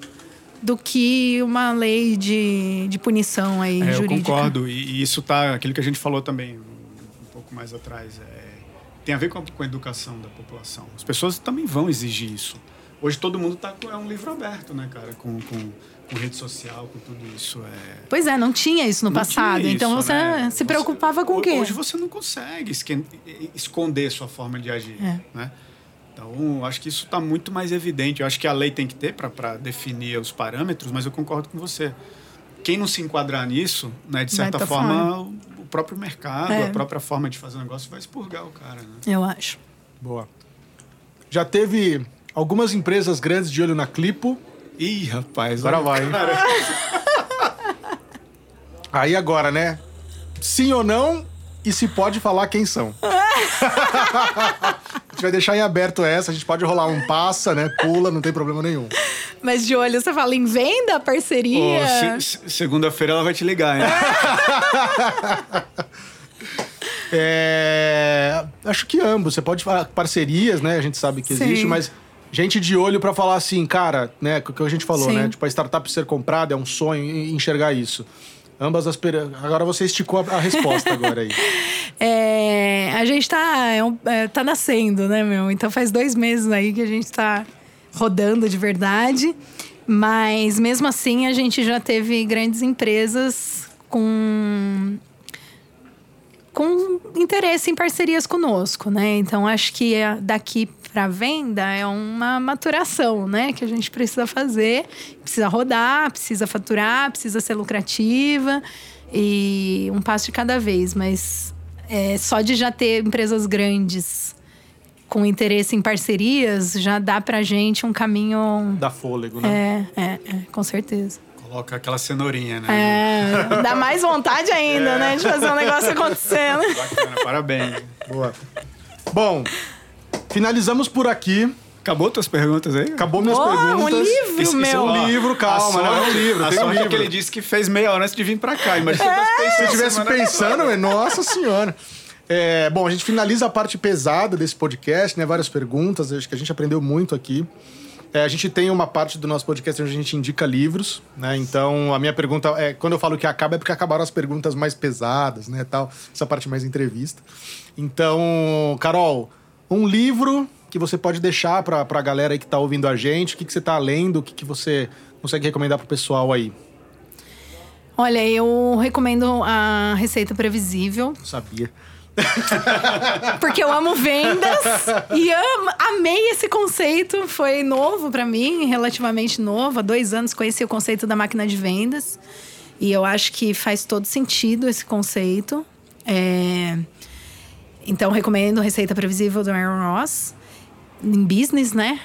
do que uma lei de, de punição aí É, eu jurídica. concordo. E, e isso tá aquilo que a gente falou também um, um pouco mais atrás. É, tem a ver com a, com a educação da população. As pessoas também vão exigir isso. Hoje todo mundo tá com é um livro aberto, né, cara? Com, com, com rede social, com tudo isso. É, Pois é, não tinha isso no Não passado. então isso, você né? se preocupava com ho- o quê? Hoje você não consegue esconder sua forma de agir, É. né? Então, acho que isso está muito mais evidente. Eu acho que a lei tem que ter para definir os parâmetros, mas eu concordo com você. Quem não se enquadrar nisso, né, de certa forma, o o próprio mercado, É. a própria forma de fazer o negócio vai expurgar o cara, né? Eu acho. Boa. Já teve algumas empresas grandes de olho na Clipo. Ih, rapaz, Agora vai, hein? Aí agora, né? Sim ou não? E se pode falar quem são. a gente vai deixar em aberto essa, a gente pode rolar um passa, né? Pula, não tem problema nenhum. Mas de olho, você fala em venda, parceria? Ô, se- se- Segunda-feira ela vai te ligar, hein? É, acho que ambos. Você pode falar parcerias, né? A gente sabe que Sim. existe, mas gente de olho pra falar assim, cara, né? O que a gente falou, Sim. né? Tipo, a startup ser comprada é um sonho enxergar isso. Ambas as. per- Agora você esticou a, a resposta agora aí. É, a gente tá, é um- é, tá nascendo, né, meu? Então faz dois meses aí que a gente tá rodando de verdade. Mas mesmo assim, a gente já teve grandes empresas com com interesse em parcerias conosco, né? Então acho que daqui para venda é uma maturação, né, que a gente precisa fazer, precisa rodar, precisa faturar, precisa ser lucrativa e um passo de cada vez, mas é, só de já ter empresas grandes com interesse em parcerias já dá pra gente um caminho dá fôlego, né? É, é, é com certeza. Coloca aquela cenourinha, né? É, dá mais vontade ainda, é. né? De fazer um negócio acontecer, né? Bacana, parabéns. Boa. Bom, finalizamos por aqui. Acabou tuas perguntas aí? Acabou minhas oh, perguntas. um livro, isso, meu. Isso é um livro, calma, não é um livro. A tem um livro. é que ele disse que fez meia hora antes de vir pra cá. Imagina é, se eu estivesse pensando, é, nossa senhora. É, bom, a gente finaliza a parte pesada desse podcast, né? Várias perguntas, acho que a gente aprendeu muito aqui. É, a gente tem uma parte do nosso podcast onde a gente indica livros, né? Então, a minha pergunta é... Quando eu falo que acaba, é porque acabaram as perguntas mais pesadas, né? Tal, essa parte mais entrevista. Então, Carol, um livro que você pode deixar para a galera aí que está ouvindo a gente? O que, que você está lendo? O que, que você consegue recomendar para o pessoal aí? Olha, eu recomendo a Receita Previsível. sabia. Porque eu amo vendas e amo, amei esse conceito. Foi novo para mim, relativamente novo. Há dois anos conheci o conceito da máquina de vendas. E eu acho que faz todo sentido esse conceito. É... Então, recomendo Receita Previsível do Aaron Ross. Em business, né?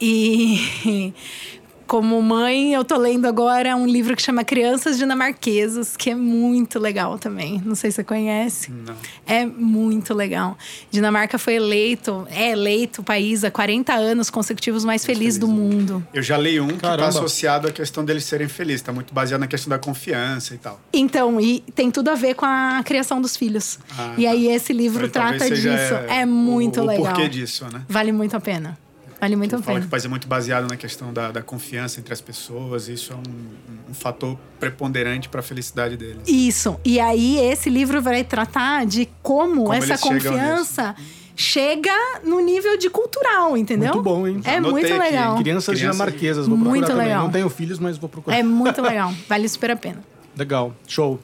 E como mãe, eu tô lendo agora um livro que chama Crianças Dinamarquesas, que é muito legal também. Não sei se você conhece. Não. É muito legal. Dinamarca foi eleito, é eleito o país há 40 anos consecutivos mais feliz, do mundo. Eu já li um que está associado à questão deles serem felizes. Está muito baseado na questão da confiança e tal. Então, e tem tudo a ver com a criação dos filhos. Ah, e aí esse livro então, trata disso. É, é muito o, legal. O porquê disso, né? Vale muito a pena. Vale muito a pena. que o país é muito baseado na questão da, da confiança entre as pessoas. Isso é um, um, fator preponderante para a felicidade deles. Isso. E aí, esse livro vai tratar de como, como essa confiança chega no nível de cultural, entendeu? Muito bom, hein? É Anotei muito legal. Aqui. Crianças Criança... dinamarquesas, vou procurar muito também. Legal. Não tenho filhos, mas vou procurar. É muito legal. Vale super a pena. Legal. Show.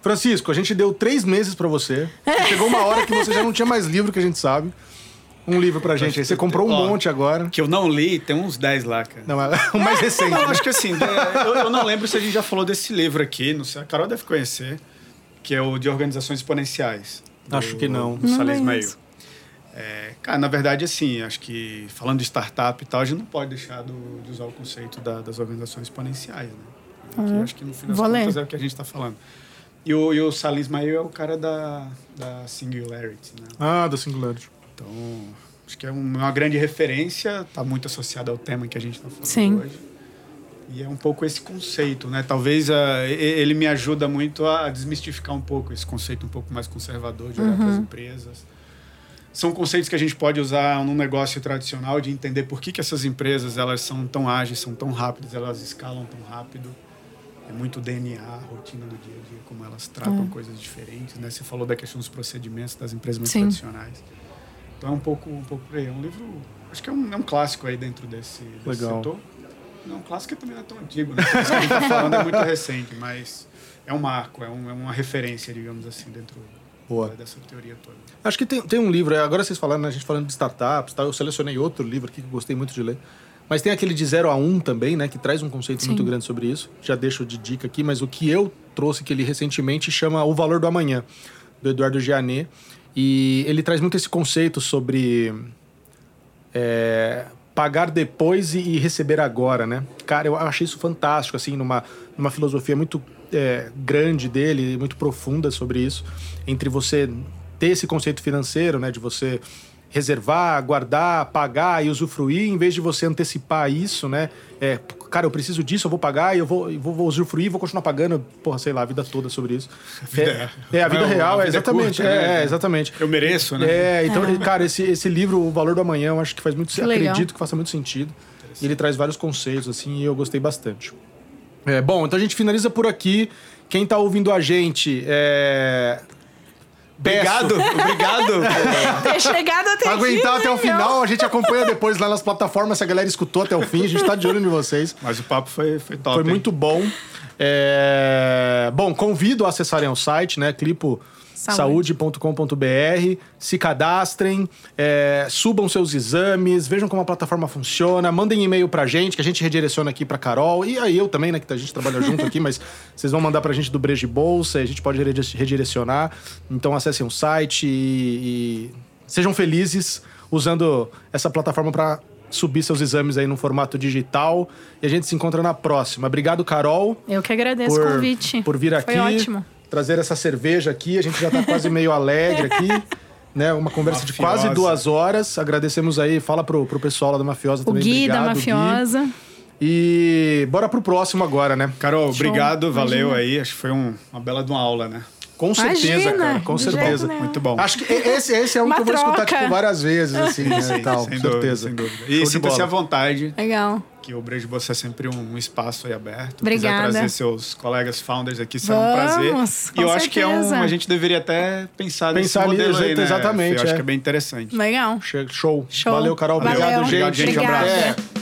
Francisco, a gente deu três meses para você. Chegou uma hora que você já não tinha mais livro, que a gente sabe um livro pra gente. Aí você comprou um Ó, monte agora. Que eu não li, tem uns 10 lá, cara. Não, é o mais recente. Não, acho que assim, eu, eu, não lembro se a gente já falou desse livro aqui, não sei, a Carol deve conhecer, que é o de organizações exponenciais. Do, acho que não. Do Salles Mail. É, cara, na verdade, assim, acho que falando de startup e tal, a gente não pode deixar do, de usar o conceito da, das organizações exponenciais, né? Uhum. acho que no fim das contas é o que a gente está falando. E o, e o Salim Ismail é o cara da, da Singularity, né? Ah, da Singularity. Então, acho que é uma grande referência, está muito associada ao tema que a gente está falando Sim. hoje. E é um pouco esse conceito, né? Talvez uh, ele me ajuda muito a desmistificar um pouco esse conceito um pouco mais conservador de olhar uhum. para as empresas. São conceitos que a gente pode usar num negócio tradicional de entender por que, que essas empresas elas são tão ágeis, são tão rápidas, elas escalam tão rápido. É muito DNA, a rotina do dia a dia, como elas tratam é. coisas diferentes, né? Você falou da questão dos procedimentos das empresas mais Sim. tradicionais. Então é um pouco, um pouco por aí. É um livro, acho que é um, é um clássico aí dentro desse, desse Legal. setor. Não, clássico também não é tão antigo, né? Isso que a gente está falando é muito recente, mas é um marco, é, um, é uma referência, digamos assim, dentro Boa. dessa teoria toda. Acho que tem, tem um livro, agora vocês falando, né, a gente falando de startups, tá? eu selecionei outro livro aqui que gostei muito de ler. Mas tem aquele de 0 a 1 um também, né? Que traz um conceito Sim. muito grande sobre isso. Já deixo de dica aqui, mas o que eu trouxe que ele recentemente chama O Valor do Amanhã, do Eduardo Gianet. E ele traz muito esse conceito sobre é, pagar depois e, receber agora, né? Cara, eu achei isso fantástico, assim, numa, numa filosofia muito é, grande dele, muito profunda sobre isso, entre você ter esse conceito financeiro, né? De você reservar, guardar, pagar e usufruir, em vez de você antecipar isso, né? É, cara, eu preciso disso, eu vou pagar e eu vou, vou, vou usufruir, vou continuar pagando, porra, sei lá, a vida toda sobre isso. É, é, a vida Não, real, a vida é exatamente. Curta, né? é, exatamente. Eu mereço, né? É, então, é. cara, esse, esse livro, O Valor do Amanhã, eu acho que faz muito que acredito legal. que faça muito sentido. E ele traz vários conceitos, assim, e eu gostei bastante. É, bom, então a gente finaliza por aqui. Quem está ouvindo a gente, é, Obrigado, obrigado. Ter chegado até Pra aqui. aguentar até o final, a gente acompanha depois lá nas plataformas, se a galera escutou até o fim, a gente tá de olho em vocês. Mas o papo foi, foi top. Foi hein? muito bom. É, Bom, convido a acessarem o site, né? clipo.saúde.com.br, se cadastrem, é, subam seus exames, vejam como a plataforma funciona, mandem e-mail pra gente, que a gente redireciona aqui pra Carol, e aí eu também, né? Que a gente trabalha junto aqui, mas vocês vão mandar pra gente do Brejo Bolsa, a gente pode redi- redirecionar. Então acessem o site e, e sejam felizes usando essa plataforma pra subir seus exames aí no formato digital. E a gente se encontra na próxima. Obrigado, Carol Eu que agradeço o convite. por vir aqui. Foi ótimo. Trazer essa cerveja aqui. A gente já tá quase meio alegre aqui. Né, uma conversa de quase Mafiosa. duas horas. Agradecemos aí. Fala pro, pro pessoal lá da Mafiosa O também. Gui da Obrigado, Gui. Mafiosa. E bora pro próximo agora, né? Carol, obrigado, imagina. valeu aí. Acho que foi um- uma bela de uma aula, né? Com certeza, Imagina, cara. Com certeza. Muito bom. Acho que esse, esse é um Uma que eu vou escutar troca. tipo, várias vezes, assim, né, Sim, e tal. sem com dúvida, certeza. sem dúvida. E sinta-se à vontade, Legal. que o Brejo Bolsa é sempre um, um espaço aí aberto. Obrigada. Quiser trazer seus colegas founders aqui, será um Vamos, prazer. com e eu acho que é um, certeza. a gente deveria até pensar, Pensar nesse modelo nisso, aí, né? exatamente, Eu acho é. que é bem interessante. Legal. Show. Show. Valeu, Carol. Valeu. Obrigado, Obrigado, gente. gente. Um abraço. Obrigada. É.